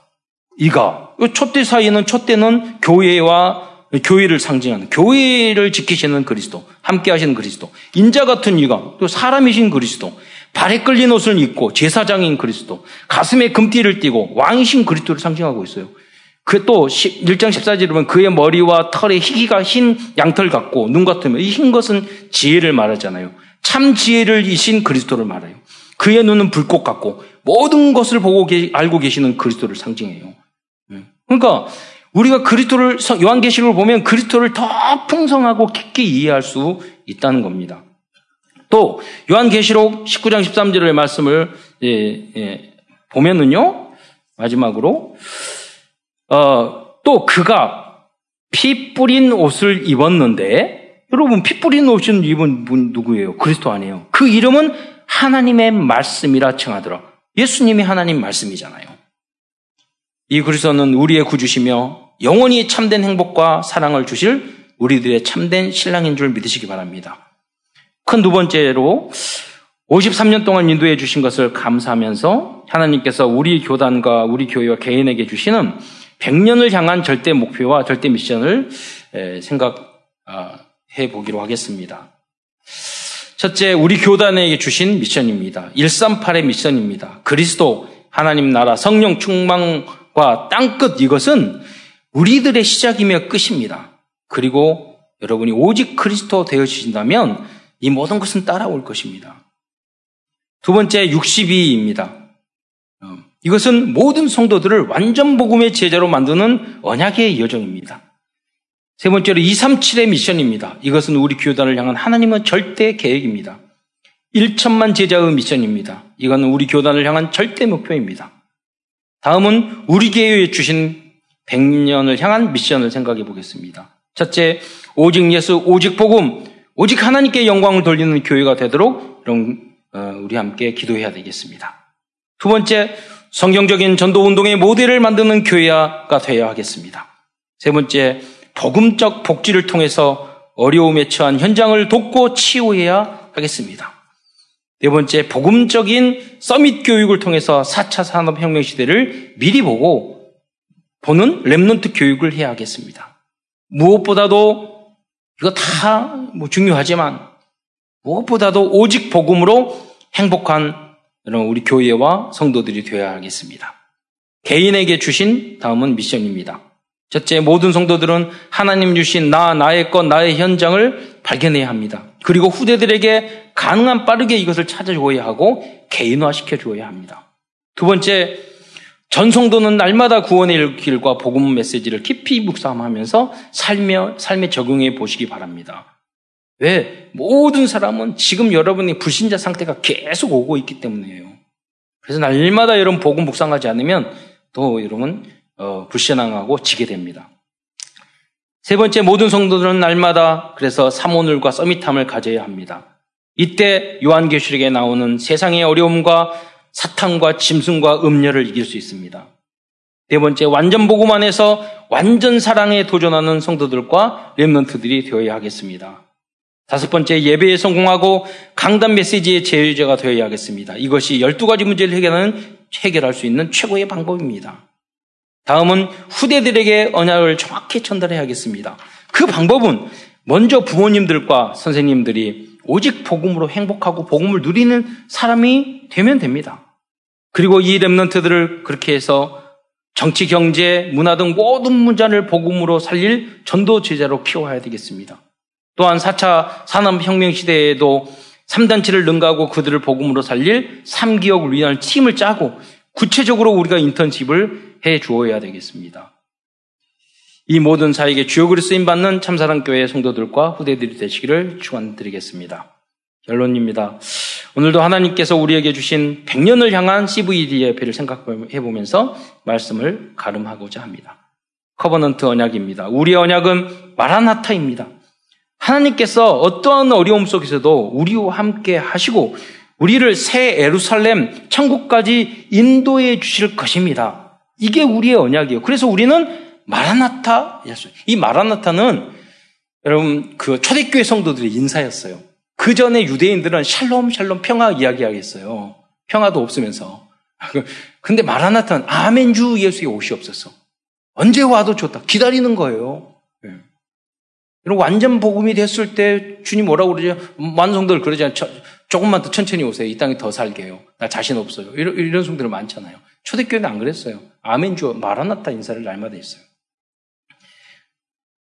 S1: 이가 촛대 사이에는 촛대는 교회와 교회를 상징하는 교회를 지키시는 그리스도, 함께 하시는 그리스도, 인자 같은 이가 또 사람이신 그리스도, 발에 끌린 옷을 입고 제사장인 그리스도, 가슴에 금띠를 띠고 왕이신 그리스도를 상징하고 있어요. 그 또 1장 14절에 보면 그의 머리와 털에 희기가 흰 양털 같고 눈 같으면 이 흰 것은 지혜를 말하잖아요. 참 지혜를 이신 그리스도를 말해요. 그의 눈은 불꽃 같고 모든 것을 보고 계, 알고 계시는 그리스도를 상징해요. 네. 그러니까 우리가 그리스도를 요한계시록을 보면 그리스도를 더 풍성하고 깊게 이해할 수 있다는 겁니다. 또 요한계시록 19장 13절의 말씀을 예, 예, 보면은요 마지막으로 어, 또 그가 피 뿌린 옷을 입었는데 여러분 피 뿌린 옷을 입은 분 누구예요? 그리스도 아니에요. 그 이름은 하나님의 말씀이라稱하더라. 예수님이 하나님 말씀이잖아요. 이 그리스도는 우리의 구주시며 영원히 참된 행복과 사랑을 주실 우리들의 참된 신랑인 줄 믿으시기 바랍니다. 큰 두 번째로 53년 동안 인도해 주신 것을 감사하면서 하나님께서 우리 교단과 우리 교회와 개인에게 주시는 100년을 향한 절대 목표와 절대 미션을 생각해 아, 보기로 하겠습니다. 첫째, 우리 교단에게 주신 미션입니다. 138의 미션입니다. 그리스도, 하나님 나라, 성령 충만과 땅끝 이것은 우리들의 시작이며 끝입니다. 그리고 여러분이 오직 그리스도 되어주신다면 이 모든 것은 따라올 것입니다. 두 번째, 62입니다. 이것은 모든 성도들을 완전 복음의 제자로 만드는 언약의 여정입니다. 세 번째로 237의 미션입니다. 이것은 우리 교단을 향한 하나님의 절대 계획입니다. 1천만 제자의 미션입니다. 이것은 우리 교단을 향한 절대 목표입니다. 다음은 우리 교회에 주신 100년을 향한 미션을 생각해 보겠습니다. 첫째, 오직 예수, 오직 복음, 오직 하나님께 영광을 돌리는 교회가 되도록 어, 우리 함께 기도해야 되겠습니다. 두 번째, 성경적인 전도 운동의 모델을 만드는 교회가 되어야 하겠습니다. 세 번째, 복음적 복지를 통해서 어려움에 처한 현장을 돕고 치유해야 하겠습니다. 네 번째, 복음적인 서밋 교육을 통해서 4차 산업혁명 시대를 미리 보고 보는 랩런트 교육을 해야 하겠습니다. 무엇보다도 이거 다 뭐 중요하지만 무엇보다도 오직 복음으로 행복한 여러분 우리 교회와 성도들이 되어야 하겠습니다. 개인에게 주신 다음은 미션입니다. 첫째, 모든 성도들은 하나님 주신 나, 나의 것, 나의 현장을 발견해야 합니다. 그리고 후대들에게 가능한 빠르게 이것을 찾아줘야 하고 개인화시켜 줘야 합니다. 두 번째, 전 성도는 날마다 구원의 길과 복음 메시지를 깊이 묵상하면서 삶에, 삶에 적용해 보시기 바랍니다. 왜? 모든 사람은 지금 여러분이 불신자 상태가 계속 오고 있기 때문이에요. 그래서 날마다 여러분 복음 묵상하지 않으면 또 여러분 어, 불신앙하고 지게 됩니다. 세 번째 모든 성도들은 날마다 그래서 사모늘과 서밋함을 가져야 합니다. 이때 요한계시록에 나오는 세상의 어려움과 사탄과 짐승과 음녀를 이길 수 있습니다. 네 번째 완전 복음 안에서 완전 사랑에 도전하는 성도들과 렘넌트들이 되어야 하겠습니다. 다섯 번째, 예배에 성공하고 강단 메시지의 제휴자가 되어야 하겠습니다. 이것이 12가지 문제를 해결하는, 해결할 수 있는 최고의 방법입니다. 다음은 후대들에게 언약을 정확히 전달해야겠습니다. 그 방법은 먼저 부모님들과 선생님들이 오직 복음으로 행복하고 복음을 누리는 사람이 되면 됩니다. 그리고 이 랩런트들을 그렇게 해서 정치, 경제, 문화 등 모든 문제를 복음으로 살릴 전도 제자로 키워야 되겠습니다. 또한 4차 산업혁명 시대에도 3단체를 능가하고 그들을 복음으로 살릴 3기업을 위한 팀을 짜고 구체적으로 우리가 인턴십을 해 주어야 되겠습니다. 이 모든 사에게 주역으로 쓰임받는 참사랑교회 성도들과 후대들이 되시기를 축원드리겠습니다. 결론입니다. 오늘도 하나님께서 우리에게 주신 100년을 향한 CVD의 배를 생각해 보면서 말씀을 가름하고자 합니다. Covenant 언약입니다. 우리의 언약은 마라나타입니다. 하나님께서 어떠한 어려움 속에서도 우리와 함께 하시고 우리를 새 예루살렘 천국까지 인도해 주실 것입니다. 이게 우리의 언약이에요. 그래서 우리는 마라나타였어요. 이 마라나타는 여러분 그 초대교회 성도들의 인사였어요. 그 전에 유대인들은 샬롬 샬롬 평화 이야기했어요. 평화도 없으면서. 근데 마라나타는 아멘 주 예수의 옷이 없었어. 언제 와도 좋다. 기다리는 거예요. 네. 여러분 완전 복음이 됐을 때 주님 뭐라고 그러죠? 완성들 그러잖아요. 조금만 더 천천히 오세요. 이 땅에 더 살게 해요. 나 자신 없어요. 이런, 이런 성들 많잖아요. 초대교회는 안 그랬어요. 아멘 주 마라나타 인사를 날마다 했어요.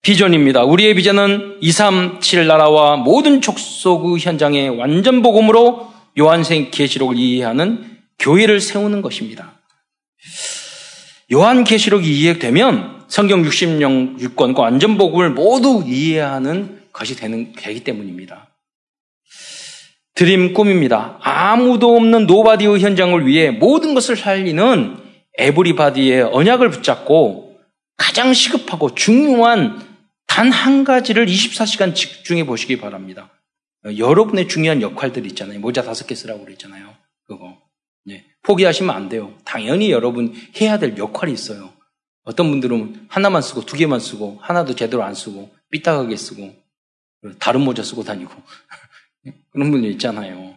S1: 비전입니다. 우리의 비전은 237 나라와 모든 족속의 현장의 완전 복음으로 요한 계시록을 이해하는 교회를 세우는 것입니다. 요한 계시록이 이해되면 성경 66권과 완전 복음을 모두 이해하는 것이 되는 되기 때문입니다. Dream 꿈입니다. 아무도 없는 nobody의 현장을 위해 모든 것을 살리는 everybody의 언약을 붙잡고 가장 시급하고 중요한 단 한 가지를 24시간 집중해 보시기 바랍니다. 여러분의 중요한 역할들이 있잖아요. 모자 다섯 개 쓰라고 그랬잖아요. 그거. 네. 포기하시면 안 돼요. 당연히 여러분 해야 될 역할이 있어요. 어떤 분들은 하나만 쓰고 두 개만 쓰고 하나도 제대로 안 쓰고 삐딱하게 쓰고 다른 모자 쓰고 다니고 그런 분들 있잖아요.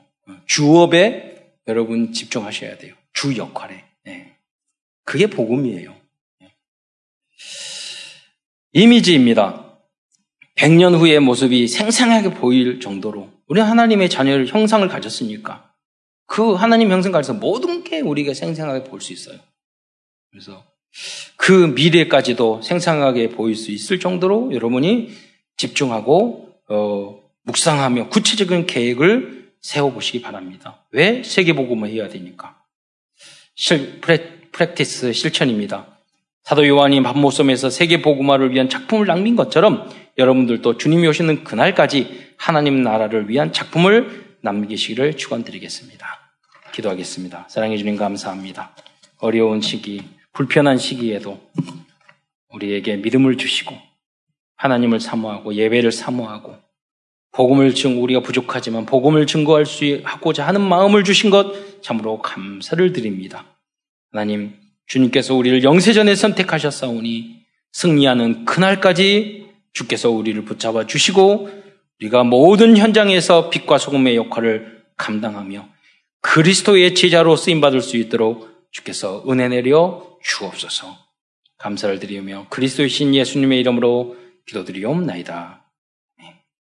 S1: 주업에 여러분 집중하셔야 돼요. 주 역할에. 네. 그게 복음이에요. 네. 이미지입니다. 100년 후의 모습이 생생하게 보일 정도로 우리 하나님의 자녀를 형상을 가졌으니까 그 하나님 형상 가져서 모든 게 우리가 생생하게 볼 수 있어요. 그래서 그 미래까지도 생생하게 보일 수 있을 정도로 여러분이 집중하고 어, 묵상하며 구체적인 계획을 세워보시기 바랍니다. 왜 세계복음을 해야 되니까? 실, 프레, 프랙티스 실천입니다. 사도 요한이 밤모섬에서 세계복음화를 위한 작품을 남긴 것처럼 여러분들도 주님이 오시는 그날까지 하나님 나라를 위한 작품을 남기시기를 축원드리겠습니다. 기도하겠습니다. 사랑해 주님 감사합니다. 어려운 시기, 불편한 시기에도 우리에게 믿음을 주시고 하나님을 사모하고 예배를 사모하고 복음을 증 우리가 부족하지만 복음을 증거할 수 하고자 하는 마음을 주신 것 참으로 감사를 드립니다. 하나님 주님께서 우리를 영세전에 선택하셨사오니 승리하는 그날까지 주께서 우리를 붙잡아 주시고 우리가 모든 현장에서 빛과 소금의 역할을 감당하며 그리스도의 제자로 쓰임 받을 수 있도록 주께서 은혜 내려 주옵소서. 감사를 드리며 그리스도의 신 예수님의 이름으로 기도드리옵나이다.